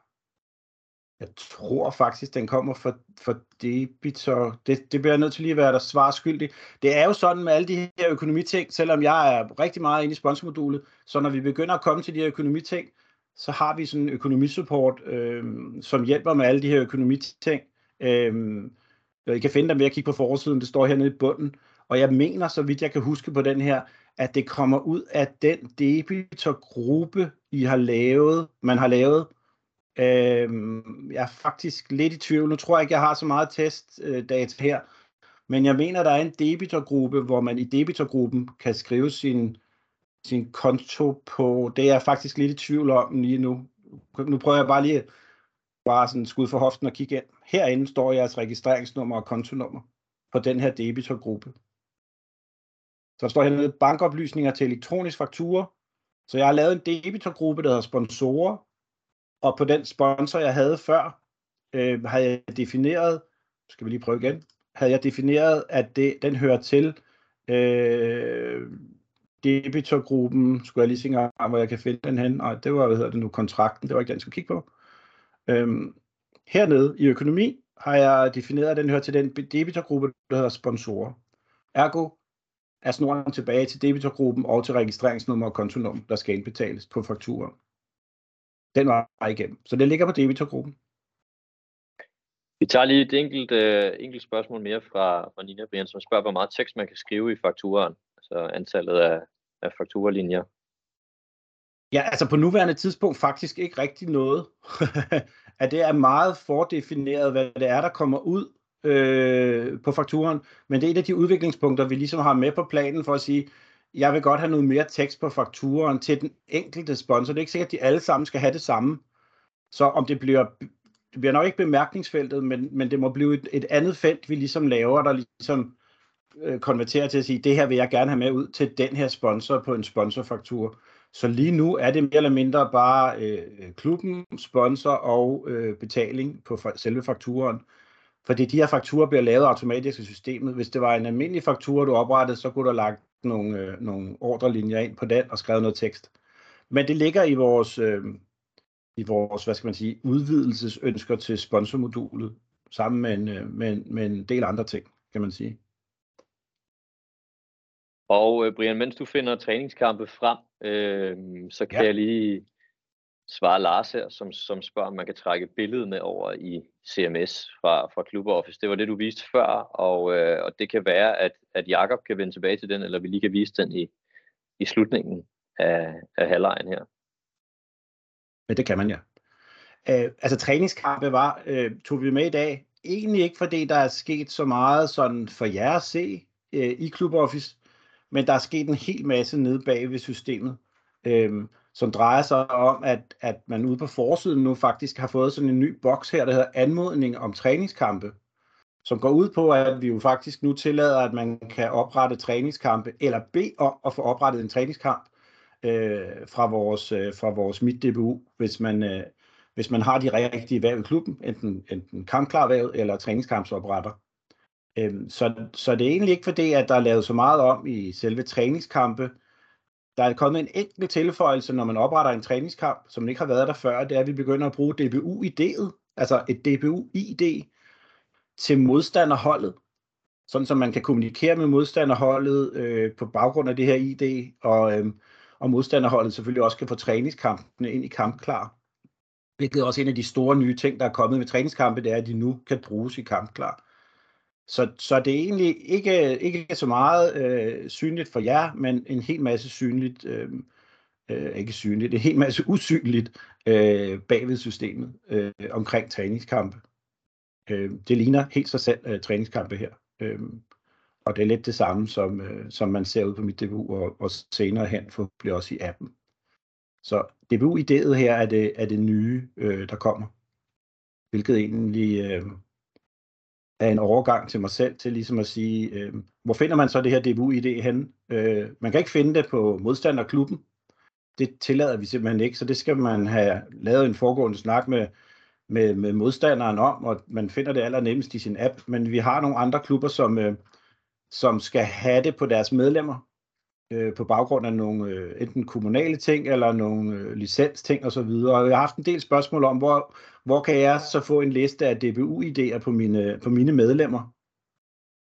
Jeg tror faktisk, den kommer fra, fra Debitor. Det, det bliver jeg nødt til lige at være der svar skyldig. Det er jo sådan med alle de her økonomiting, selvom jeg er rigtig meget inde i sponsormodulet, så når vi begynder at komme til de her økonomiting, så har vi sådan en økonomisupport, øh, som hjælper med alle de her økonomiting. Øh, I kan finde dem ved at kigge på forsiden, det står hernede i bunden. Og jeg mener, så vidt jeg kan huske på den her, at det kommer ud af den debitorgruppe, I har lavet, man har lavet. Øh, jeg er faktisk lidt i tvivl. Nu tror jeg ikke, jeg har så meget testdata her. Men jeg mener, der er en debitorgruppe, hvor man i debitorgruppen kan skrive sin, sin konto på. Det er jeg faktisk lidt i tvivl om lige nu. Nu prøver jeg bare lige bare sådan skud for hoften og kigge ind. Herinde står jeres registreringsnummer og kontonummer på den her debitorgruppe. Så der står hernede bankoplysninger til elektronisk faktura. Så jeg har lavet en debitorgruppe, der hedder sponsorer. Og på den sponsor, jeg havde før, øh, havde jeg defineret, skal vi lige prøve igen, havde jeg defineret, at det, den hører til øh, debitorgruppen, skulle jeg lige se engang, hvor jeg kan finde den hen, og det var, hvad hedder det nu, kontrakten, det var ikke den, jeg skulle kigge på. Øhm, hernede i økonomi har jeg defineret, at den hører til den debitorgruppe, der hedder sponsorer. Ergo er snoren tilbage til debitorgruppen og til registreringsnummer og kontonummer, der skal indbetales på fakturer. Den var igennem. Så det ligger på debitorgruppen. Vi tager lige et enkelt, øh, enkelt spørgsmål mere fra, fra Nina Brian, som spørger, hvor meget tekst man kan skrive i fakturen så antallet af, af fakturalinjer. Ja, altså på nuværende tidspunkt faktisk ikke rigtig noget. at det er meget fordefineret, hvad det er, der kommer ud øh, på fakturen. Men det er et af de udviklingspunkter, vi ligesom har med på planen for at sige, jeg vil godt have noget mere tekst på fakturen til den enkelte sponsor. Det er ikke sikkert, at de alle sammen skal have det samme. Så om det bliver, det bliver nok ikke bemærkningsfeltet, men, men det må blive et, et andet felt, vi ligesom laver, der ligesom Øh, konvertere til at sige, det her vil jeg gerne have med ud til den her sponsor på en sponsorfaktur. Så lige nu er det mere eller mindre bare øh, klubben, sponsor og øh, betaling på fa- selve fakturen. Fordi de her fakturer bliver lavet automatisk i systemet. Hvis det var en almindelig faktura, du oprettede, så kunne du lagt nogle, øh, nogle ordrelinjer ind på den og skrevet noget tekst. Men det ligger i vores, øh, i vores hvad skal man sige, udvidelsesønsker til sponsormodulet. sammen med en, øh, med, en, med en del andre ting, kan man sige. Og øh, Brian, mens du finder træningskampe frem, øh, så kan ja. jeg lige svare Lars her, som, som spørger, om man kan trække billedet med over i CMS fra, fra Club Office. Det var det, du viste før, og, øh, og det kan være, at, at Jakob kan vende tilbage til den, eller vi lige kan vise den i, i slutningen af, af halvlejen her. Men det kan man ja. Øh, altså træningskampe var, øh, tog vi med i dag, egentlig ikke fordi der er sket så meget sådan for jer at se øh, i Club Office, men der er sket en hel masse nede bag ved systemet. Øh, som drejer sig om, at, at man ude på forsiden nu faktisk har fået sådan en ny boks her, der hedder anmodning om træningskampe, som går ud på, at vi jo faktisk nu tillader, at man kan oprette træningskampe, eller bede om at få oprettet en træningskamp øh, fra vores, øh, fra vores MIT-DBU, hvis man, øh, hvis man har de rigtige værv i klubben, enten, enten kampklar eller træningskampsopretter. Øhm, så, så det er egentlig ikke fordi, at der er lavet så meget om i selve træningskampe, der er kommet en enkelt tilføjelse, når man opretter en træningskamp, som ikke har været der før, det er, at vi begynder at bruge DBU-ID'et, altså et DBU-ID, til modstanderholdet, sådan som man kan kommunikere med modstanderholdet øh, på baggrund af det her ID, og, øh, og modstanderholdet selvfølgelig også kan få træningskampene ind i kampklar. Hvilket er også en af de store nye ting, der er kommet med træningskampe, det er, at de nu kan bruges i kampklar. Så, så det er egentlig ikke, ikke så meget øh, synligt for jer, men en hel masse synligt, øh, øh, ikke synligt, en hel masse usynligt øh, bagved systemet øh, omkring træningskampe. Øh, det ligner helt sig selv øh, træningskampe her. Øh, og det er lidt det samme, som, øh, som man ser ud på mit DBU, og, og senere hen forhåbentlig også i appen. Så DBU-idéet her er det, er det nye, øh, der kommer. Hvilket egentlig... Øh, af en overgang til mig selv til ligesom at sige, øh, hvor finder man så det her DBU-ID henne? Øh, man kan ikke finde det på modstanderklubben. Det tillader vi simpelthen ikke, så det skal man have lavet en foregående snak med, med, med modstanderen om, og man finder det allernemmest i sin app. Men vi har nogle andre klubber, som, øh, som skal have det på deres medlemmer, øh, på baggrund af nogle øh, enten kommunale ting eller nogle øh, licensting osv. Og jeg har haft en del spørgsmål om, hvor, hvor kan jeg så få en liste af DBU-idéer på mine, på mine medlemmer?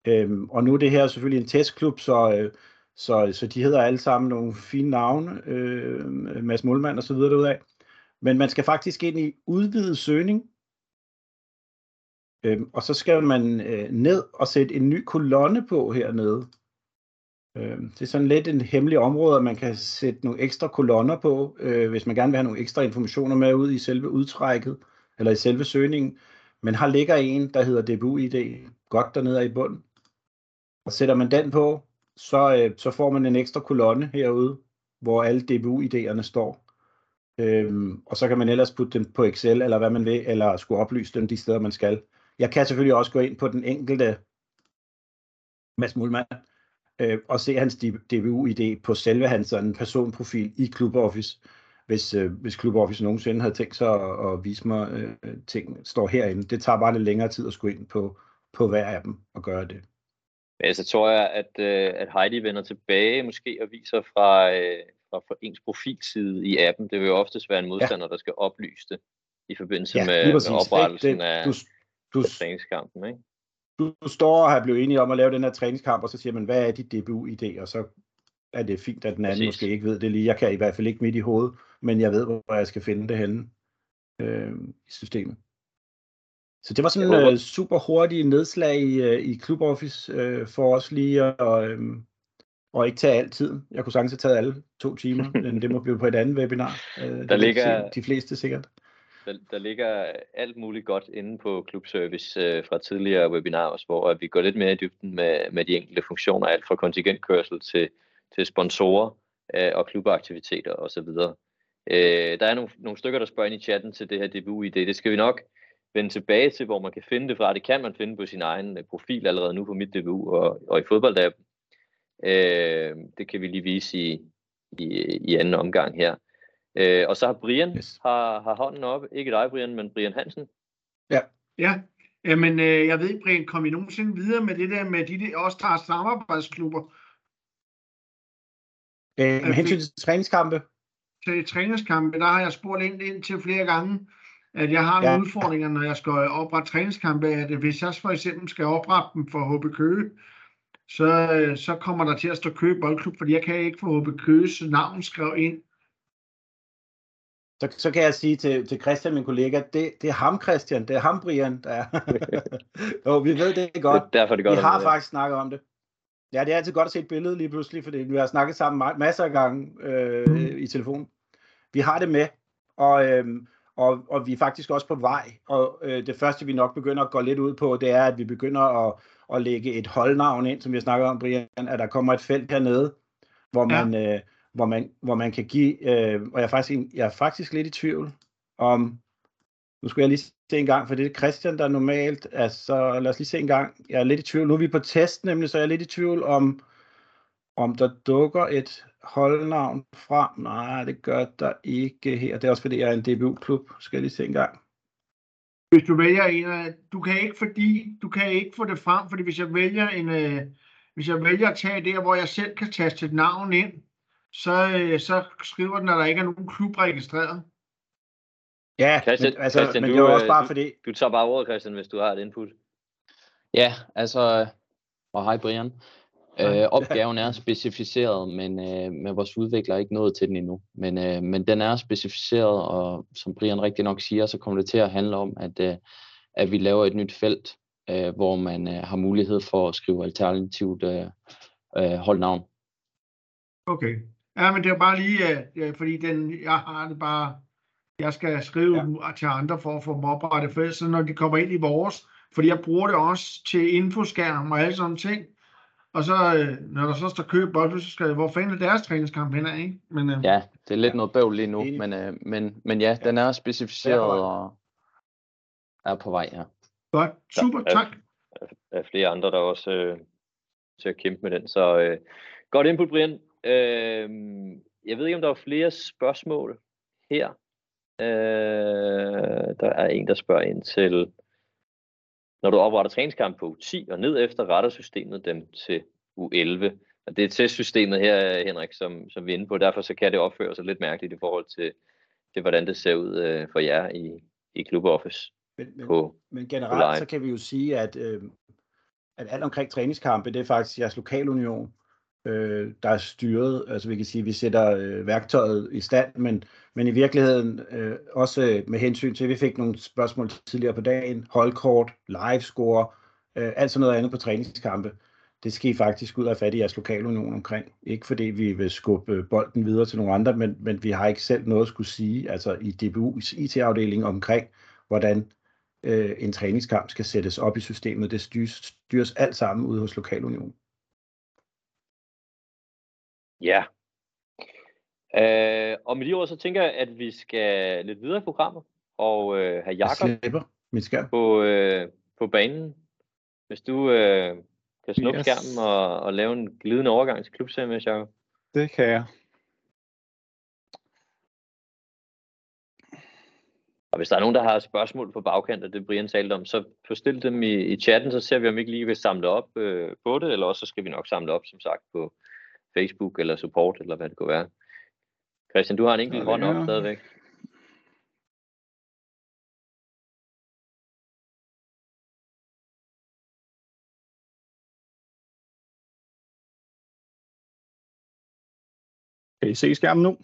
Øhm, og nu er det her selvfølgelig en testklub, så, øh, så, så de hedder alle sammen nogle fine navne, øh, Mads Målmand og så videre derudaf. Men man skal faktisk ind i udvidet søgning, øhm, og så skal man øh, ned og sætte en ny kolonne på hernede. Øh, det er sådan lidt en hemmelig område, at man kan sætte nogle ekstra kolonner på, øh, hvis man gerne vil have nogle ekstra informationer med ud i selve udtrækket, eller i selve søgningen. Men her ligger en, der hedder DBU-ID, godt dernede i bunden. Og sætter man den på, så, øh, så får man en ekstra kolonne herude, hvor alle DBU-idéerne står. Øhm, og så kan man ellers putte dem på Excel, eller hvad man vil, eller skulle oplyse dem de steder, man skal. Jeg kan selvfølgelig også gå ind på den enkelte Mads Mulmann, øh, og se hans DBU-ID på selve hans sådan, personprofil i Club Office, hvis, øh, hvis Club Office nogensinde havde tænkt sig at, at vise mig øh, ting, står herinde. Det tager bare lidt længere tid at skulle ind på, på hver af dem og gøre det. Ja, så tror jeg, at, øh, at Heidi vender tilbage måske og viser fra, øh, fra, fra ens profilside i appen. Det vil jo oftest være en modstander, ja. der skal oplyse det i forbindelse ja, med, med oprettelsen det, af, du, du, træningskampen. Ikke? Du, står og har blevet enige om at lave den her træningskamp, og så siger man, hvad er dit DBU-idé? Og så er det fint, at den anden Præcis. måske ikke ved det lige. Jeg kan i hvert fald ikke midt i hovedet, men jeg ved, hvor jeg skal finde det henne øh, i systemet. Så det var sådan en uh, super hurtig nedslag i, uh, i Club Office uh, for os lige at, uh, og ikke tage altid. Jeg kunne sagtens have taget alle to timer, men det må blive på et andet webinar. Uh, der ligger, de fleste sikkert. Der, der ligger alt muligt godt inde på Klubservice øh, fra tidligere webinarer, hvor at vi går lidt mere i dybden med, med de enkelte funktioner, alt fra kontingentkørsel til, til sponsorer øh, og klubaktiviteter osv. Øh, der er nogle, nogle stykker, der spørger ind i chatten til det her DBU-ID. Det skal vi nok vende tilbage til, hvor man kan finde det fra. Det kan man finde på sin egen øh, profil allerede nu på mit DBU og, og i fodboldappen. Øh, det kan vi lige vise i, i, i anden omgang her. Øh, og så har Brian yes. har, har hånden oppe. Ikke dig, Brian, men Brian Hansen. Ja. Ja, Jamen, øh, jeg ved, Brian, kom I nogensinde videre med det der med de der også der samarbejdsklubber? Øh, med hensyn til træningskampe? Til træningskampe, der har jeg spurgt ind, ind til flere gange. at jeg har nogle Ja. udfordringer, når jeg skal oprette træningskampe, at hvis jeg for eksempel skal oprette dem for HB Køge, så, øh, så kommer der til at stå Køge Boldklub, fordi jeg kan ikke få HB Køges navn skrevet ind. Så, så kan jeg sige til, til Christian, min kollega, det, det er ham, Christian, det er ham, Brian, der er. jo, vi ved det godt. Det er derfor, det Vi godt har faktisk snakket om det. Ja, det er altid godt at se et billede lige pludselig, fordi vi har snakket sammen ma- masser af gange øh, i telefon. Vi har det med, og, øh, og, og vi er faktisk også på vej. Og øh, det første, vi nok begynder at gå lidt ud på, det er, at vi begynder at, at lægge et holdnavn ind, som vi har snakket om, Brian, at der kommer et felt hernede, hvor Ja. man, øh, hvor man, hvor man kan give, øh, og jeg er, faktisk, jeg er faktisk lidt i tvivl om, nu skulle jeg lige se en gang, for det er Christian, der normalt, altså lad os lige se en gang, jeg er lidt i tvivl, nu er vi på test nemlig, så jeg er lidt i tvivl om, om der dukker et holdnavn frem. Nej, det gør der ikke her. Det er også fordi, jeg er en DBU-klub. Skal jeg lige se en gang. Hvis du vælger en af, du kan ikke fordi, du kan ikke få det frem, fordi hvis jeg vælger en, øh, hvis jeg vælger at tage der, hvor jeg selv kan taste et navn ind, så, øh, så skriver den, at der ikke er nogen klub registreret. Ja, Christian- men, altså, Christian, men du, det er jo også øh, bare du- fordi, Du tager bare ordet, Christian, hvis du har et input. Ja, altså, og hej Brian. Øh, opgaven er specificeret, men, øh, men vores udvikler er ikke nået til den endnu. Men, øh, men den er specificeret, og som Brian rigtig nok siger, så kommer det til at handle om, at, øh, at vi laver et nyt felt, øh, hvor man øh, har mulighed for at skrive alternativt øh, øh, holdnavn. Okay. Ja, men det er bare lige, øh, ja, fordi den, jeg har det bare, jeg skal skrive Ja. ja. til andre for at få dem oprettet, for så når de kommer ind i vores, fordi jeg bruger det også til infoskærm og alle sådan ting. Og så, øh, når der så står køb bold, så skal jeg, hvor fanden er deres træningskamp hen, ikke? Men, øh, Ja, det er lidt noget bøvl lige nu, men, øh, men, men ja, den er specificeret og er på vej her. Godt, super, Ja. tak. Der er flere andre, der også øh, til at kæmpe med den. Så øh, godt input, Brian. Øh, jeg ved ikke, om der er flere spørgsmål her. Øh, der er en, der spørger ind til, når du opretter træningskamp på U10 og ned efter, retter systemet dem til U11. Og det er testsystemet her, Henrik, som, som vi er inde på. Derfor så kan det opføre sig lidt mærkeligt i forhold til, til hvordan det ser ud øh, for jer i, i Club Office men, men, på men generelt så kan vi jo sige, at, øh, at alt omkring træningskampe, det er faktisk jeres lokalunion, øh, der er styret. Altså vi kan sige, at vi sætter øh, værktøjet i stand, men, men i virkeligheden øh, også øh, med hensyn til, at vi fik nogle spørgsmål tidligere på dagen, holdkort, livescore, øh, alt sådan noget andet på træningskampe. Det skal I faktisk ud af fat i jeres lokalunion omkring. Ikke fordi vi vil skubbe øh, bolden videre til nogle andre, men, men vi har ikke selv noget at skulle sige, altså i DBU's IT-afdeling omkring, hvordan øh, en træningskamp skal sættes op i systemet. Det styres, styres alt sammen ude hos lokalunionen. Ja. Øh, og med de ord, så tænker jeg, at vi skal lidt videre i programmet, og øh, have Jakob mit skærm. på, øh, på banen. Hvis du øh, kan snuppe Yes. skærmen og, og lave en glidende overgang til klubserien, Jakob. Det kan jeg. Og hvis der er nogen, der har spørgsmål på bagkant af det, Brian talte om, så stillet dem i, i chatten, så ser vi, om ikke lige vil samle op øh, på det, eller også så skal vi nok samle op, som sagt, på Facebook eller support, eller hvad det kunne være. Christian, du har en enkelt Ja, hånd op stadigvæk. Kan I se skærmen nu?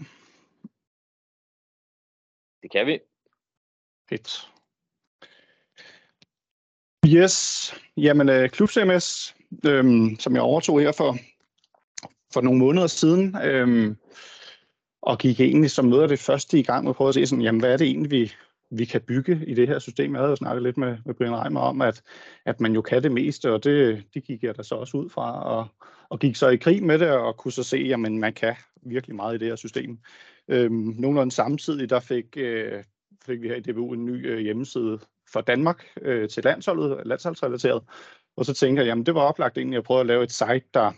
Det kan vi. Fedt. Yes, jamen øh, Klub CMS, øhm, som jeg overtog her for, for nogle måneder siden, øhm, og gik egentlig som noget af det første i gang med at prøve at se, sådan, jamen, hvad er det egentlig, vi, vi kan bygge i det her system. Jeg havde jo snakket lidt med, med Brian Reimer om, at, at man jo kan det meste, og det, det gik jeg da så også ud fra, og, og gik så i krig med det, og kunne så se, at man kan virkelig meget i det her system. Øhm, nogenlunde samtidig, der fik, øh, fik vi her i DBU en ny øh, hjemmeside for Danmark øh, til landsholdet, landsholdsrelateret. Og så tænker jeg, jamen det var oplagt egentlig at prøve at lave et site, der,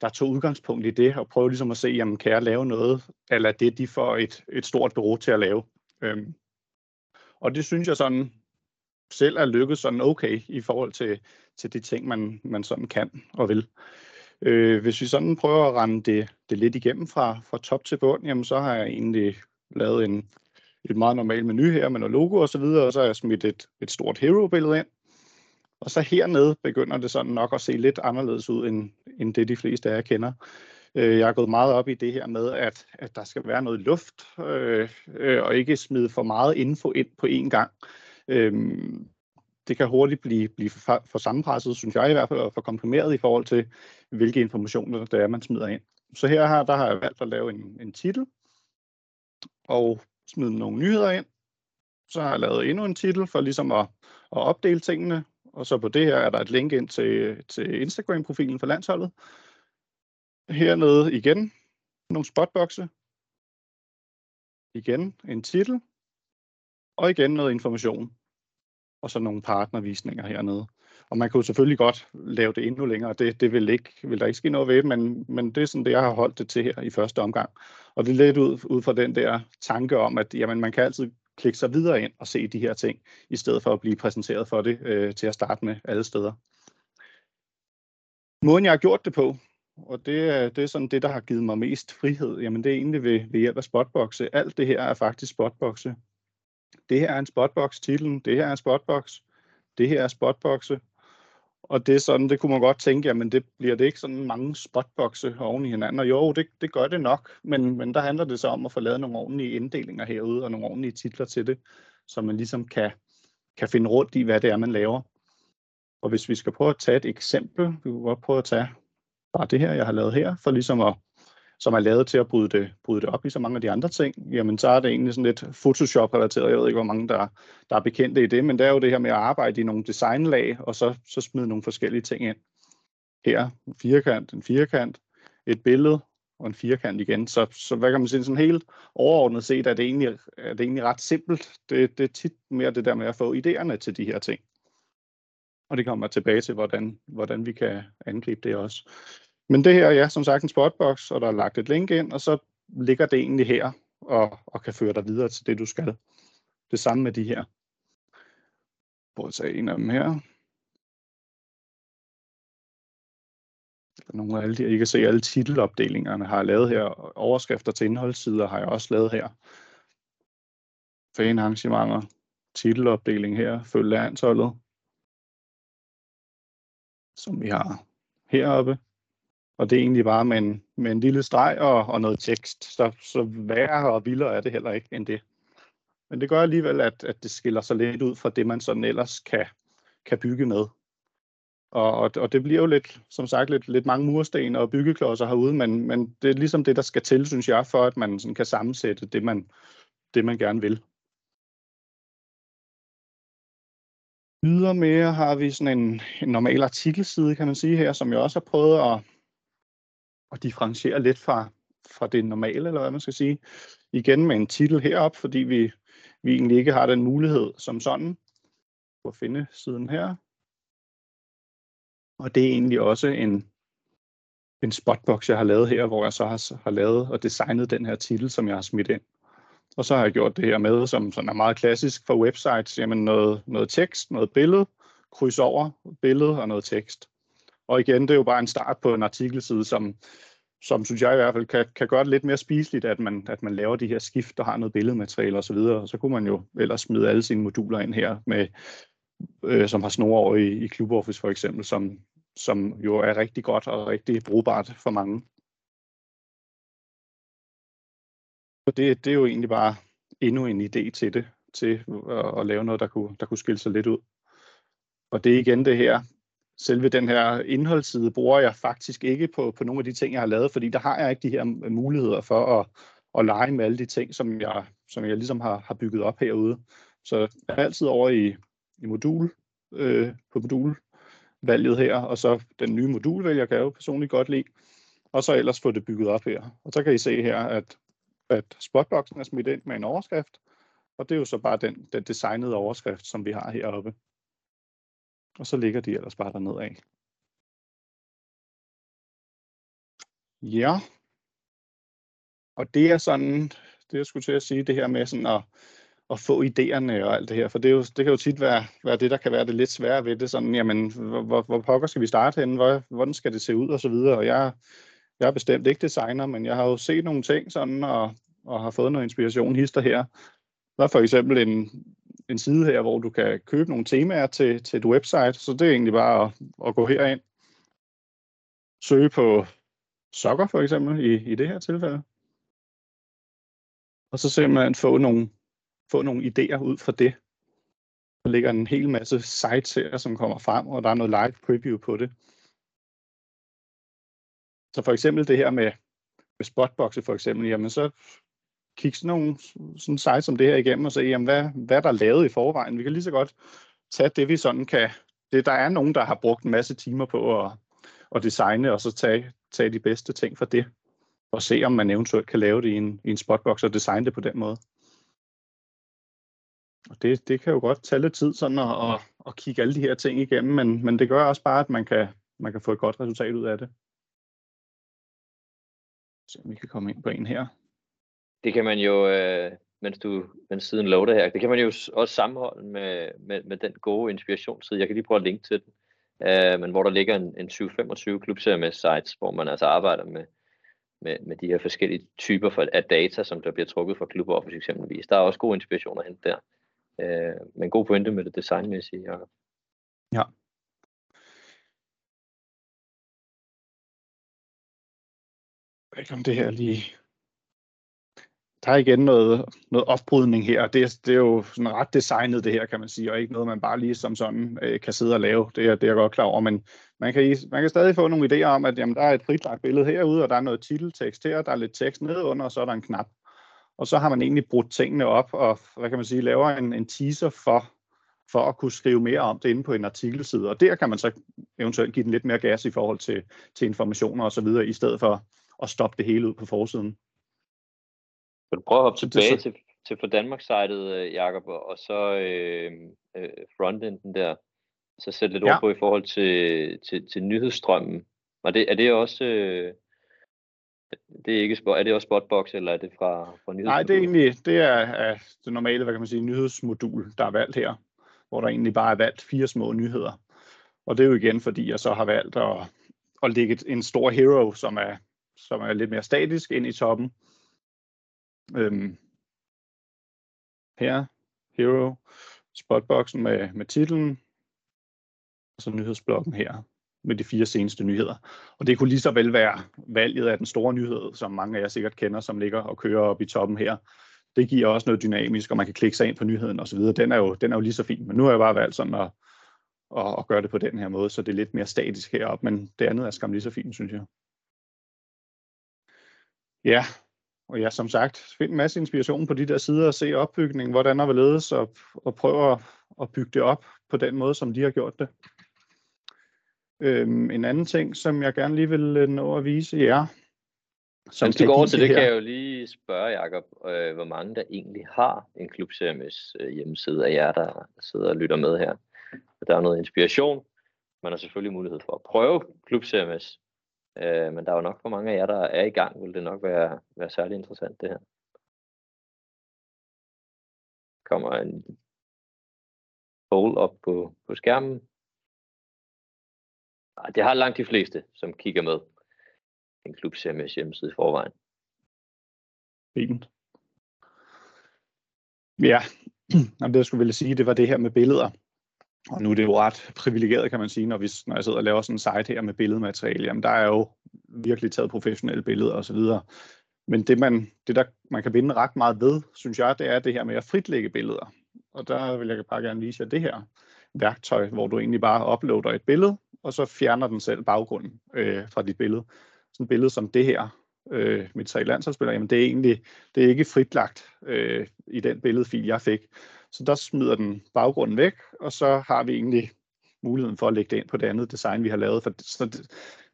der tog udgangspunkt i det, og prøve ligesom at se, jamen kan jeg lave noget, eller det de får et, et stort bureau til at lave. Øhm, og det synes jeg sådan selv er lykkedes sådan okay i forhold til, til de ting, man, man sådan kan og vil. Øh, hvis vi sådan prøver at rende det, det lidt igennem fra, fra top til bund, jamen så har jeg egentlig lavet en, et meget normalt menu her med noget logo og så videre, og så har jeg smidt et, et stort hero-billede ind. Og så hernede begynder det sådan nok at se lidt anderledes ud, end, end det de fleste af jer kender. Øh, jeg er gået meget op i det her med, at, at der skal være noget luft, øh, øh, og ikke smide for meget info ind på én gang. Øh, det kan hurtigt blive, blive for, for sammenpresset, synes jeg i hvert fald, og for komprimeret i forhold til, hvilke informationer der er, man smider ind. Så her har, der har jeg valgt at lave en, en titel, og smide nogle nyheder ind. Så har jeg lavet endnu en titel for ligesom at, at opdele tingene, og så på det her er der et link ind til, til Instagram-profilen for landsholdet. Hernede igen nogle spotbokse. Igen en titel. Og igen noget information. Og så nogle partnervisninger hernede. Og man kunne selvfølgelig godt lave det endnu længere. Det, det vil, ikke, vil der ikke ske noget ved, men, men det er sådan det, jeg har holdt det til her i første omgang. Og det er lidt ud, ud fra den der tanke om, at jamen, man kan altid klikke sig videre ind og se de her ting, i stedet for at blive præsenteret for det øh, til at starte med alle steder. Måden jeg har gjort det på, og det er, det er sådan det, der har givet mig mest frihed, jamen det er egentlig ved, ved hjælp af spotboxe. Alt det her er faktisk spotboxe. Det her er en spotbox titlen, det her er en spotbox, det her er spotboxe, og det er sådan, det kunne man godt tænke, jamen det bliver det ikke sådan mange spotboxe oven i hinanden. Og jo, det, det gør det nok, men, men der handler det så om at få lavet nogle ordentlige inddelinger herude, og nogle ordentlige titler til det, så man ligesom kan, kan finde rundt i, hvad det er, man laver. Og hvis vi skal prøve at tage et eksempel, vi kan godt prøve at tage bare det her, jeg har lavet her, for ligesom at, som er lavet til at bryde det, bryde det op i så mange af de andre ting, jamen så er det egentlig sådan lidt Photoshop-relateret. Jeg ved ikke, hvor mange, der, der er bekendte i det, men det er jo det her med at arbejde i nogle designlag, og så, så smide nogle forskellige ting ind. Her, en firkant, en firkant, et billede og en firkant igen. Så, så hvad kan man sige, sådan helt overordnet set, er det egentlig, er det egentlig ret simpelt. Det, det er tit mere det der med at få idéerne til de her ting. Og det kommer tilbage til, hvordan, hvordan vi kan angribe det også. Men det her, ja, som sagt en spotbox, og der er lagt et link ind, og så ligger det egentlig her, og, og kan føre dig videre til det, du skal. Det samme med de her. Prøv at tage en af dem her. Nogle af alle de, I kan se alle titelopdelingerne har jeg lavet her. Overskrifter til indholdssider har jeg også lavet her. Fanarrangementer, titelopdeling her, følg landsholdet, som vi har heroppe. Og det er egentlig bare med en, med en lille streg og, og noget tekst. Så, så værre og vildere er det heller ikke end det. Men det gør alligevel, at, at det skiller sig lidt ud fra det, man sådan ellers kan, kan bygge med. Og, og, og det bliver jo lidt, som sagt, lidt, lidt mange mursten og byggeklodser herude, men, men det er ligesom det, der skal til, synes jeg, for at man sådan kan sammensætte det, man, det, man gerne vil. Ydermere har vi sådan en, en normal artikelside, kan man sige her, som jeg også har prøvet at, at differentiere lidt fra, fra det normale, eller hvad man skal sige. Igen med en titel herop, fordi vi, vi egentlig ikke har den mulighed som sådan. at finde siden her. Og det er egentlig også en, en spotbox, jeg har lavet her, hvor jeg så har, har lavet og designet den her titel, som jeg har smidt ind. Og så har jeg gjort det her med, som sådan er meget klassisk for websites, jamen noget, noget tekst, noget billede, kryds over billede og noget tekst. Og igen, det er jo bare en start på en artikelside, som, som synes jeg i hvert fald kan, kan gøre det lidt mere spiseligt, at man, at man laver de her skift og har noget billedmateriale osv. Og så kunne man jo ellers smide alle sine moduler ind her, med, øh, som har snore over i, i ClubOffice for eksempel, som, som jo er rigtig godt og rigtig brugbart for mange. Så det, det er jo egentlig bare endnu en idé til det, til at, at lave noget, der kunne, der kunne skille sig lidt ud. Og det er igen det her, selve den her indholdsside bruger jeg faktisk ikke på, på nogle af de ting, jeg har lavet, fordi der har jeg ikke de her muligheder for at, at lege med alle de ting, som jeg, som jeg ligesom har, har bygget op herude. Så jeg er altid over i, i modul, øh, på modulvalget her, og så den nye modulvælger kan jeg jo personligt godt lide, og så ellers få det bygget op her. Og så kan I se her, at at spotboxen er smidt ind med en overskrift, og det er jo så bare den, den designede overskrift, som vi har heroppe. Og så ligger de ellers bare dernede af. Ja. Og det er sådan, det jeg skulle til at sige, det her med sådan at, at få idéerne og alt det her, for det, er jo, det kan jo tit være, være det, der kan være det lidt svære ved det, sådan, jamen, hvor, hvor pokker skal vi starte henne, hvor, hvordan skal det se ud og så videre, og jeg jeg er bestemt ikke designer, men jeg har jo set nogle ting sådan, og, og har fået noget inspiration hister her. Der er for eksempel en, en side her, hvor du kan købe nogle temaer til, til et website, så det er egentlig bare at, at gå herind, søge på sokker for eksempel i, i det her tilfælde, og så simpelthen få nogle, få nogle idéer ud fra det. Der ligger en hel masse sites her, som kommer frem, og der er noget live preview på det. Så for eksempel det her med, med spotboxe for eksempel, jamen så kigge sådan nogle sådan sites som det her igennem og se, jamen hvad, hvad der er lavet i forvejen. Vi kan lige så godt tage det, vi sådan kan... Det, der er nogen, der har brugt en masse timer på at, at designe, og så tage, tage de bedste ting fra det, og se, om man eventuelt kan lave det i en, i en spotbox og designe det på den måde. Og det, det kan jo godt tage lidt tid sådan at, at, at kigge alle de her ting igennem, men, men det gør også bare, at man kan, man kan få et godt resultat ud af det. Så vi kan komme ind på en her. Det kan man jo, øh, mens, du, mens siden loader her, det kan man jo også sammenholde med, med, med den gode inspirationsside. Jeg kan lige prøve at linke til den. Øh, men hvor der ligger en, en 2025 klubserie med sites, hvor man altså arbejder med, med, med de her forskellige typer for, af data, som der bliver trukket fra klubber kluboffice eksempelvis. Der er også god inspiration at hente der. Øh, men god pointe med det designmæssige, Jacob. Ja. Jeg ved ikke, om det her lige der er igen noget, noget opbrydning her. Det, det er jo sådan ret designet det her, kan man sige, og ikke noget, man bare lige som sådan øh, kan sidde og lave. Det er, det er jeg godt klar over, men man kan, man kan stadig få nogle idéer om, at jamen, der er et fritlagt billede herude, og der er noget titeltekst her, der er lidt tekst nedenunder, og så er der en knap. Og så har man egentlig brudt tingene op, og hvad kan man sige, laver en, en teaser for, for at kunne skrive mere om det inde på en artikelside. Og der kan man så eventuelt give den lidt mere gas i forhold til, til informationer osv., i stedet for at stoppe det hele ud på forsiden. Kan du prøve at hoppe tilbage til, til for Danmark-sitet, øh, Jacob, og så øh, øh, frontenden der, så sætte lidt ja. ord på i forhold til, til, til nyhedsstrømmen. Og det, er det også... Øh, det er, ikke, er det også Spotbox, eller er det fra, fra Nej, det er egentlig det er, er det normale, hvad kan man sige, nyhedsmodul, der er valgt her, hvor der egentlig bare er valgt fire små nyheder. Og det er jo igen, fordi jeg så har valgt at, at lægge en stor hero, som er, som er lidt mere statisk, ind i toppen, Øhm, her, Hero, spotboxen med, med titlen, og så nyhedsblokken her med de fire seneste nyheder. Og det kunne lige så vel være valget af den store nyhed, som mange af jer sikkert kender, som ligger og kører op i toppen her. Det giver også noget dynamisk, og man kan klikke sig ind på nyheden osv. Den er jo, den er jo lige så fin, men nu har jeg bare valgt sådan at, at, at gøre det på den her måde, så det er lidt mere statisk heroppe, men det andet er skam lige så fint, synes jeg. Ja, og ja, som sagt, find en masse inspiration på de der sider og se opbygningen, hvordan der vil ledes, og, og prøve at, at bygge det op på den måde, som de har gjort det. Øhm, en anden ting, som jeg gerne lige vil øh, nå at vise jer. Som Mens du går over til det, her. kan jeg jo lige spørge, Jacob, øh, hvor mange der egentlig har en klubservice øh, hjemmeside af jer, der sidder og lytter med her. Og der er noget inspiration. Man har selvfølgelig mulighed for at prøve klubservice, Øh, men der er jo nok for mange af jer, der er i gang, vil det nok være, være særlig interessant det her. Kommer en poll op på, på skærmen. Ej, det har langt de fleste, som kigger med. En klub CMS hjemmeside i forvejen. Fint. Ja, og det jeg skulle ville sige, det var det her med billeder. Og nu er det jo ret privilegeret, kan man sige, når, vi, når jeg sidder og laver sådan en site her med billedmateriale. Jamen, der er jo virkelig taget professionelle billeder osv. Men det, man, det der man kan vinde ret meget ved, synes jeg, det er det her med at fritlægge billeder. Og der vil jeg bare gerne vise jer det her værktøj, hvor du egentlig bare uploader et billede, og så fjerner den selv baggrunden øh, fra dit billede. Sådan et billede som det her, øh, mit tre landsholdsspillere, jamen det er egentlig det er ikke fritlagt øh, i den billedfil, jeg fik. Så der smider den baggrunden væk, og så har vi egentlig muligheden for at lægge det ind på det andet design, vi har lavet. For så det,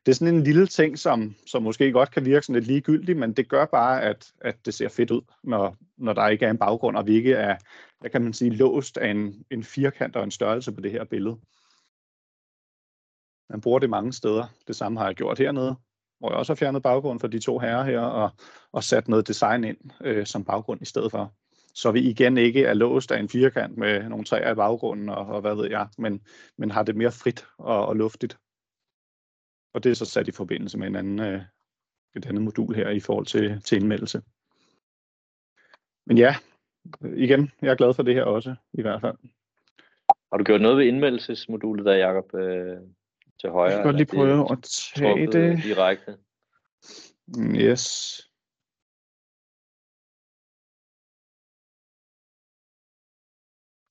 det er sådan en lille ting, som, som måske godt kan virke sådan lidt ligegyldigt, men det gør bare, at, at det ser fedt ud, når, når der ikke er en baggrund, og vi ikke er, hvad kan man sige, låst af en, en firkant og en størrelse på det her billede. Man bruger det mange steder. Det samme har jeg gjort hernede, hvor jeg også har fjernet baggrunden for de to herrer her, og, og sat noget design ind øh, som baggrund i stedet for så vi igen ikke er låst af en firkant med nogle træer i baggrunden og, og hvad ved jeg, men, men har det mere frit og, og luftigt. Og det er så sat i forbindelse med en anden, øh, et andet modul her i forhold til, til indmeldelse. Men ja, igen, jeg er glad for det her også, i hvert fald. Har du gjort noget ved indmeldelsesmodulet der, Jacob, øh, til højre? Jeg kan godt lige prøve at tage det. Direkte. Yes.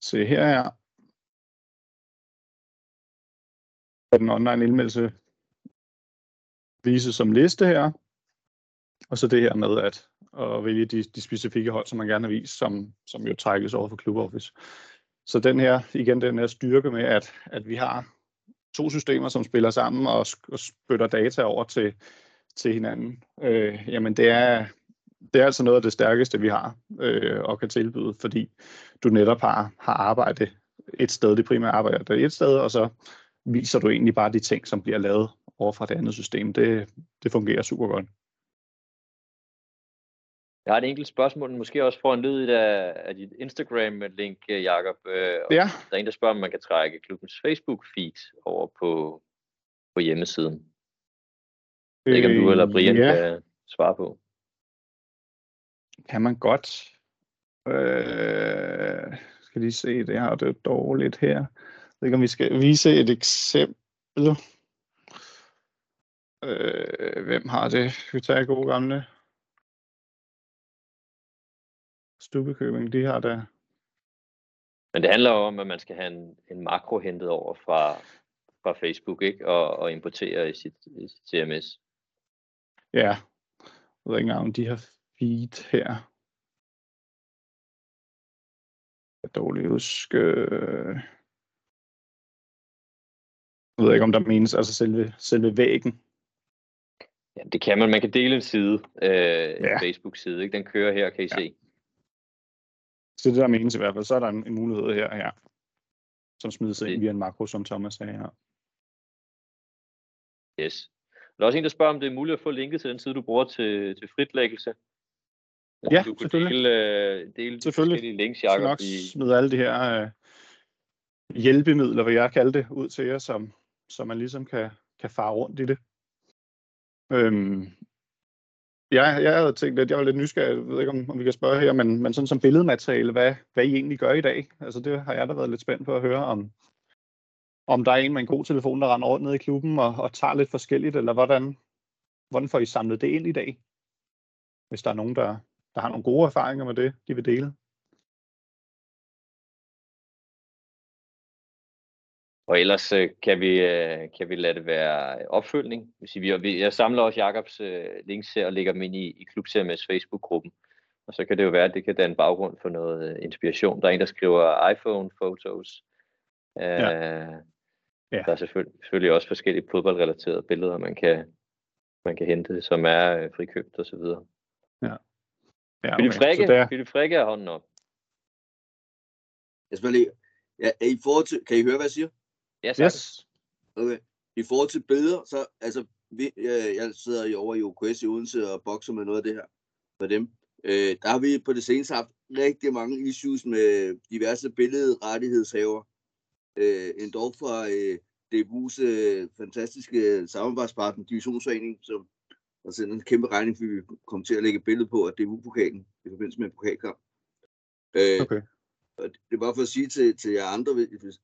Se her er den online indmeldelse vise som liste her. Og så det her med at, at vælge de, de specifikke hold, som man gerne vil vise, som, som jo trækkes over for Club Office. Så den her, igen, den her styrke med, at, at vi har to systemer, som spiller sammen og, og spytter data over til, til hinanden. Øh, jamen det er, det er altså noget af det stærkeste, vi har øh, og kan tilbyde, fordi du netop har, har arbejde et sted, det primære arbejde er et sted, og så viser du egentlig bare de ting, som bliver lavet over fra det andet system. Det, det fungerer super godt. Jeg har et enkelt spørgsmål, måske også for en lyd af, af dit Instagram-link, Jacob. Øh, ja. Der er en, der spørger, om man kan trække klubbens Facebook-feed over på, på hjemmesiden. Ved ikke, om du eller Brian ja. kan svare på. Kan man godt. Øh, skal lige se, det her det dårligt her. Jeg ved ikke, om vi skal vise et eksempel. Øh, hvem har det? Vi tage gode gamle? Stubekøbing, de har der. Men det handler om, at man skal have en, en makro hentet over fra, fra Facebook, ikke? Og, og importere i sit, i sit CMS. Ja, jeg ved ikke engang, om de har feed her. Jeg dårligt huske. Jeg ved ikke, om der menes altså selve, selve væggen. Ja, det kan man. Man kan dele en side, øh, Ja. en Facebook-side. Ikke? Den kører her, kan I Ja. se. Så det der menes i hvert fald, så er der en, en mulighed her, her som smider sig ind via en makro, som Thomas sagde her. Yes. Der er også en, der spørger, om det er muligt at få linket til den side, du bruger til, til fritlæggelse. Ja, du kunne selvfølgelig. dele, øh, dele de Selvfølgelig. forskellige links, Jeg Jacob, nok i, smide alle de her øh, hjælpemidler, hvad jeg kalder det, ud til jer, som, så man ligesom kan, kan fare rundt i det. Øhm, jeg, jeg havde tænkt, at jeg var lidt nysgerrig, jeg ved ikke, om, om vi kan spørge her, men, men sådan som billedmateriale, hvad, hvad I egentlig gør i dag? Altså det har jeg da været lidt spændt på at høre, om, om der er en med en god telefon, der render rundt ned i klubben og, og tager lidt forskelligt, eller hvordan, hvordan får I samlet det ind i dag? Hvis der er nogen, der, der har nogle gode erfaringer med det, de vil dele. Og ellers øh, kan vi, øh, kan vi lade det være opfølgning. Jeg samler også Jakobs øh, links her og lægger dem ind i, i Klub CMS Facebook-gruppen. Og så kan det jo være, at det kan danne baggrund for noget inspiration. Der er en, der skriver iPhone-fotos. Øh, Ja. Ja. Der er selvfølgelig, selvfølgelig også forskellige fodboldrelaterede billeder, man kan, man kan hente, som er frikøbt osv. Ja, Philip Så Frikke, der, Philip Frikke er hånden op. Jeg skal lige... Ja, er I forhold til... Kan I høre, hvad jeg siger? Ja, sagtens. yes. Okay. I forhold til billeder, så altså, vi, jeg, jeg sidder jo over i OKS i Odense og bokser med noget af det her for dem. Øh, der har vi på det seneste haft rigtig mange issues med diverse billedrettighedshaver. Øh, endda fra øh, DBU's øh, fantastiske samarbejdspartner, Divisionsforening, som har sendt en kæmpe regning, fordi vi kom til at lægge et billede på af DBU-pokalen i forbindelse med en pokalkamp. Øh, Okay. og det er bare for at sige til, til jer andre,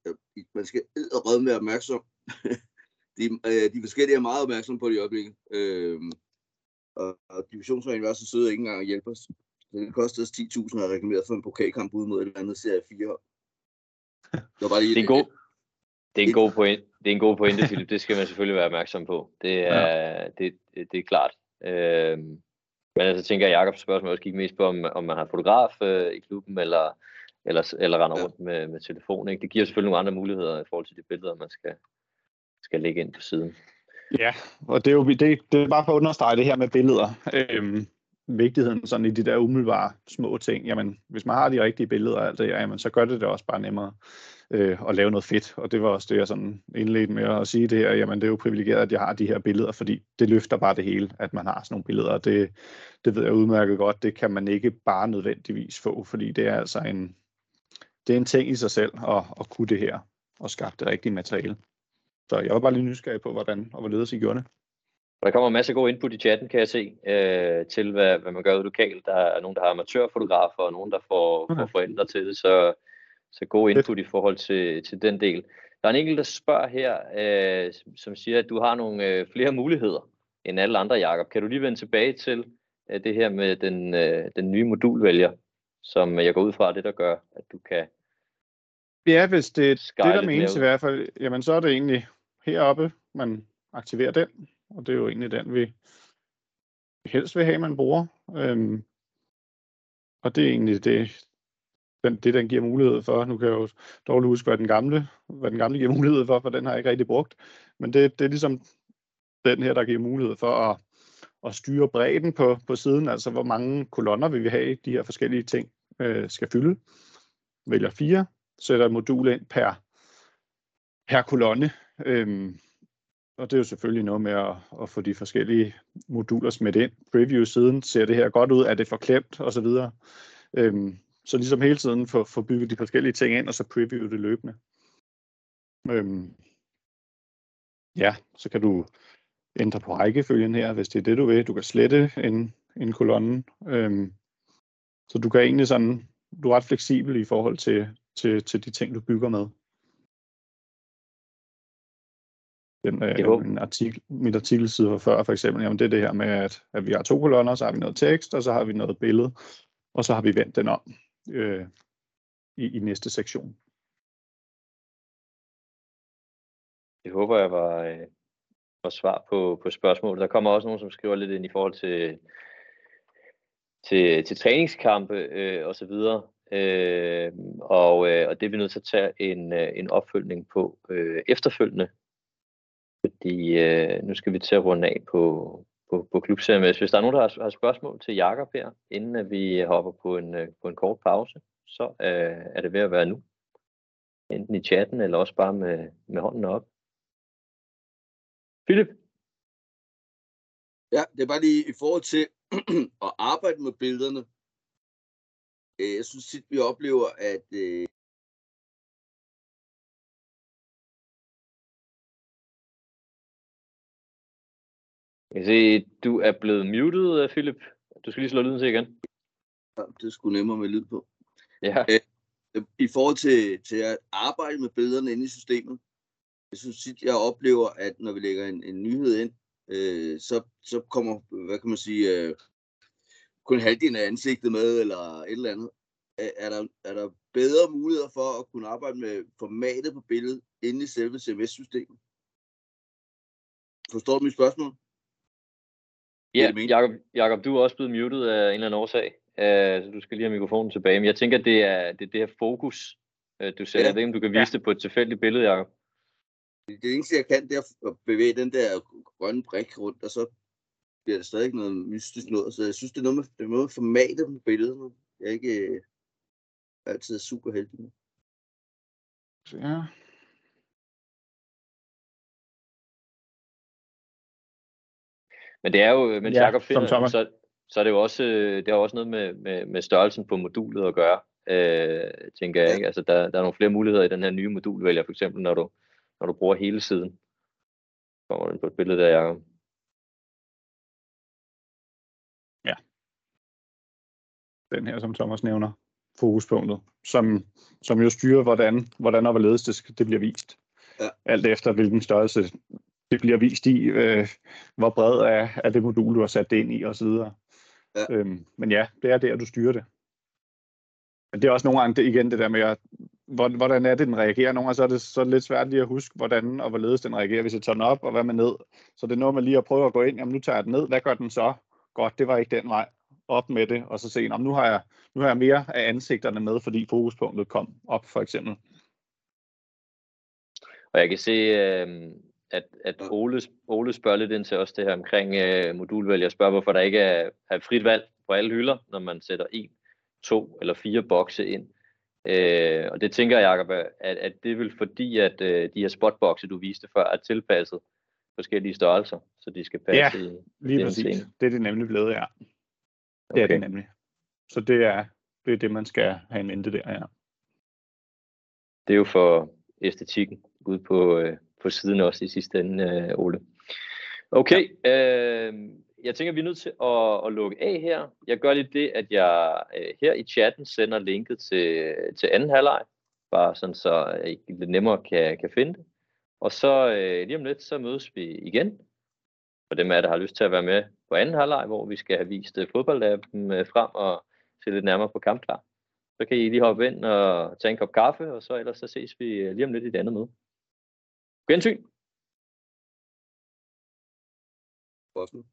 at man skal edderrød med opmærksom. de, øh, de forskellige er meget opmærksomme på det i øjeblikket. Øh, og, og divisionsforeningen var så søde at ikke engang at hjælpe os. Så det kostede os 10.000 at reklamere for en pokalkamp ud mod et eller andet serie 4. Det var bare lige Det er en god, det er en god point. Det er en god pointe, Philip. Det skal man selvfølgelig være opmærksom på. Det er, ja. det, det, det er klart. Øhm, men altså tænker jeg, Jakobs spørgsmål også gik mest på, om, om man har fotograf øh, i klubben, eller, eller, eller render Ja. rundt med, med telefon. Ikke? Det giver selvfølgelig nogle andre muligheder i forhold til de billeder, man skal, skal lægge ind på siden. Ja, og det er jo det, det er bare for at understrege det her med billeder. Øhm, vigtigheden sådan i de der umiddelbare små ting. Jamen, hvis man har de rigtige billeder og alt det, jamen, så gør det det også bare nemmere øh, at lave noget fedt. Og det var også det, jeg sådan indledte med at sige det her. Jamen, det er jo privilegeret, at jeg har de her billeder, fordi det løfter bare det hele, at man har sådan nogle billeder. Og det, det ved jeg udmærket godt, det kan man ikke bare nødvendigvis få, fordi det er altså en, det er en ting i sig selv at, at kunne det her og skaffe det rigtige materiale. Så jeg var bare lige nysgerrig på, hvordan og hvorledes I gjorde det. Der kommer masser af god input i chatten, kan jeg se, øh, til hvad, hvad man gør lokalt. Der er nogen, der har amatørfotografer, og nogen, der får, okay. får forældre til det, så, så god input i forhold til, til den del. Der er en enkelt, der spørger her, øh, som siger, at du har nogle øh, flere muligheder end alle andre, Jakob. Kan du lige vende tilbage til øh, det her med den, øh, den nye modulvælger, som jeg går ud fra, det der gør, at du kan Ja, hvis det er det, der menes i hvert fald, jamen så er det egentlig heroppe, man aktiverer den, og det er jo egentlig den, vi helst vil have, man bruger. Øhm, og det er egentlig det, den, det, den giver mulighed for. Nu kan jeg jo dårligt huske, hvad den gamle, hvad den gamle giver mulighed for, for den har jeg ikke rigtig brugt. Men det, det er ligesom den her, der giver mulighed for at, at styre bredden på, på siden, altså hvor mange kolonner vil vi have, de her forskellige ting øh, skal fylde. Vælger fire, sætter et modul ind per, per kolonne. Øhm, og det er jo selvfølgelig noget med at, at få de forskellige moduler smidt ind. Preview-siden ser det her godt ud, er det forklemt osv. Øhm, så ligesom hele tiden få, få bygget de forskellige ting ind, og så preview det løbende. Øhm, ja, så kan du ændre på rækkefølgen her, hvis det er det, du vil. Du kan slette en, en kolonne. Øhm, så du kan egentlig sådan, du er ret fleksibel i forhold til, til, til de ting, du bygger med. Den, øh, en artikel, mit artikelside var før for eksempel, jamen det er det her med, at, at vi har to kolonner, så har vi noget tekst, og så har vi noget billede, og så har vi vendt den om øh, i, i næste sektion. Det håber jeg var, øh, var svar på, på spørgsmålet. Der kommer også nogen, som skriver lidt ind i forhold til, til, til træningskampe øh, og så videre. Øh, og, øh, og det er vi nødt til at tage en, øh, en opfølgning på øh, efterfølgende. Fordi øh, nu skal vi til at runde af på, på, på Klub Hvis der er nogen, der har, har spørgsmål til Jakob her, inden at vi hopper på en, øh, på en kort pause, så øh, er det ved at være nu. Enten i chatten, eller også bare med, med hånden op. Philip? Ja, det er bare lige i forhold til at arbejde med billederne. Øh, jeg synes tit, vi oplever, at øh, Jeg kan se, du er blevet muted, Philip. Du skal lige slå lyden til igen. Ja, det sgu nemmere med lyd på. Ja. Øh, I forhold til, til at arbejde med billederne inde i systemet, jeg synes tit, jeg oplever, at når vi lægger en, en nyhed ind, øh, så, så kommer, hvad kan man sige, øh, kun halvdelen af ansigtet med, eller et eller andet. Er, er, der, er der bedre muligheder for at kunne arbejde med formatet på billedet inde i selve CMS-systemet? Forstår du mit spørgsmål? Ja, Jacob, Jacob, du er også blevet muted af en eller anden årsag, uh, så du skal lige have mikrofonen tilbage. Men jeg tænker, at det er det, er det her fokus, uh, du sætter. Ja. Det om du kan vise ja. det på et tilfældigt billede, Jacob. Det eneste, jeg kan, det er at bevæge den der grønne brik rundt, og så bliver det stadig noget mystisk noget. Så jeg synes, det er noget med, det er noget med formatet på billedet. Jeg er ikke øh, altid super heldig med. Ja. Men det er jo, men ja, Jacob finder, så, så er det jo også, det har også noget med, med, med størrelsen på modulet at gøre, øh, tænker jeg. Ikke? Altså, der, der er nogle flere muligheder i den her nye modulvælger, for eksempel når du, når du bruger hele siden. Kommer den på et billede der, Jacob. Ja. Den her, som Thomas nævner, fokuspunktet, som, som jo styrer, hvordan, hvordan og hvorledes det, det bliver vist. Ja. Alt efter, hvilken størrelse det bliver vist i, øh, hvor bred er, er det modul, du har sat det ind i osv. Ja. Øhm, men ja, det er der, du styrer det. Men det er også nogle gange det, igen det der med, at, hvordan er det, den reagerer. Nogle gange så er det, så er det lidt svært lige at huske, hvordan og hvorledes den reagerer, hvis jeg tager den op, og hvad med ned. Så det er noget med lige at prøve at gå ind, jamen nu tager jeg den ned, hvad gør den så? Godt, det var ikke den vej. Op med det, og så se, jamen, nu, har jeg, nu har jeg mere af ansigterne med, fordi fokuspunktet kom op, for eksempel. Og jeg kan se, øh, at, at Ole, Ole spørger lidt ind til også det her omkring øh, modulvalg. Jeg spørger, hvorfor der ikke er, er frit valg på alle hylder, når man sætter en, to eller fire bokse ind. Øh, og det tænker jeg, Jacob, at, at det vil fordi, at øh, de her spotbokse, du viste før, er tilpasset forskellige størrelser, så de skal passe ja, i lige præcis. Ting. Det er det nemlig blevet, ja. Det okay. er det nemlig. Så det er, det er det, man skal have en mente der, ja. Det er jo for æstetikken ude på, øh, på siden også i sidste ende, øh, Ole. Okay, øh, jeg tænker, vi er nødt til at, at lukke af her. Jeg gør lige det, at jeg øh, her i chatten sender linket til, til anden halvleg, bare sådan så jeg lidt nemmere kan, kan finde det. Og så øh, lige om lidt, så mødes vi igen. For dem af jer, der har lyst til at være med på anden halvleg, hvor vi skal have vist øh, fodboldappen øh, frem og se lidt nærmere på kampklar. Så kan I lige hoppe ind og tage en kop kaffe, og så ellers så ses vi øh, lige om lidt i det andet møde. Gensyn! Boston.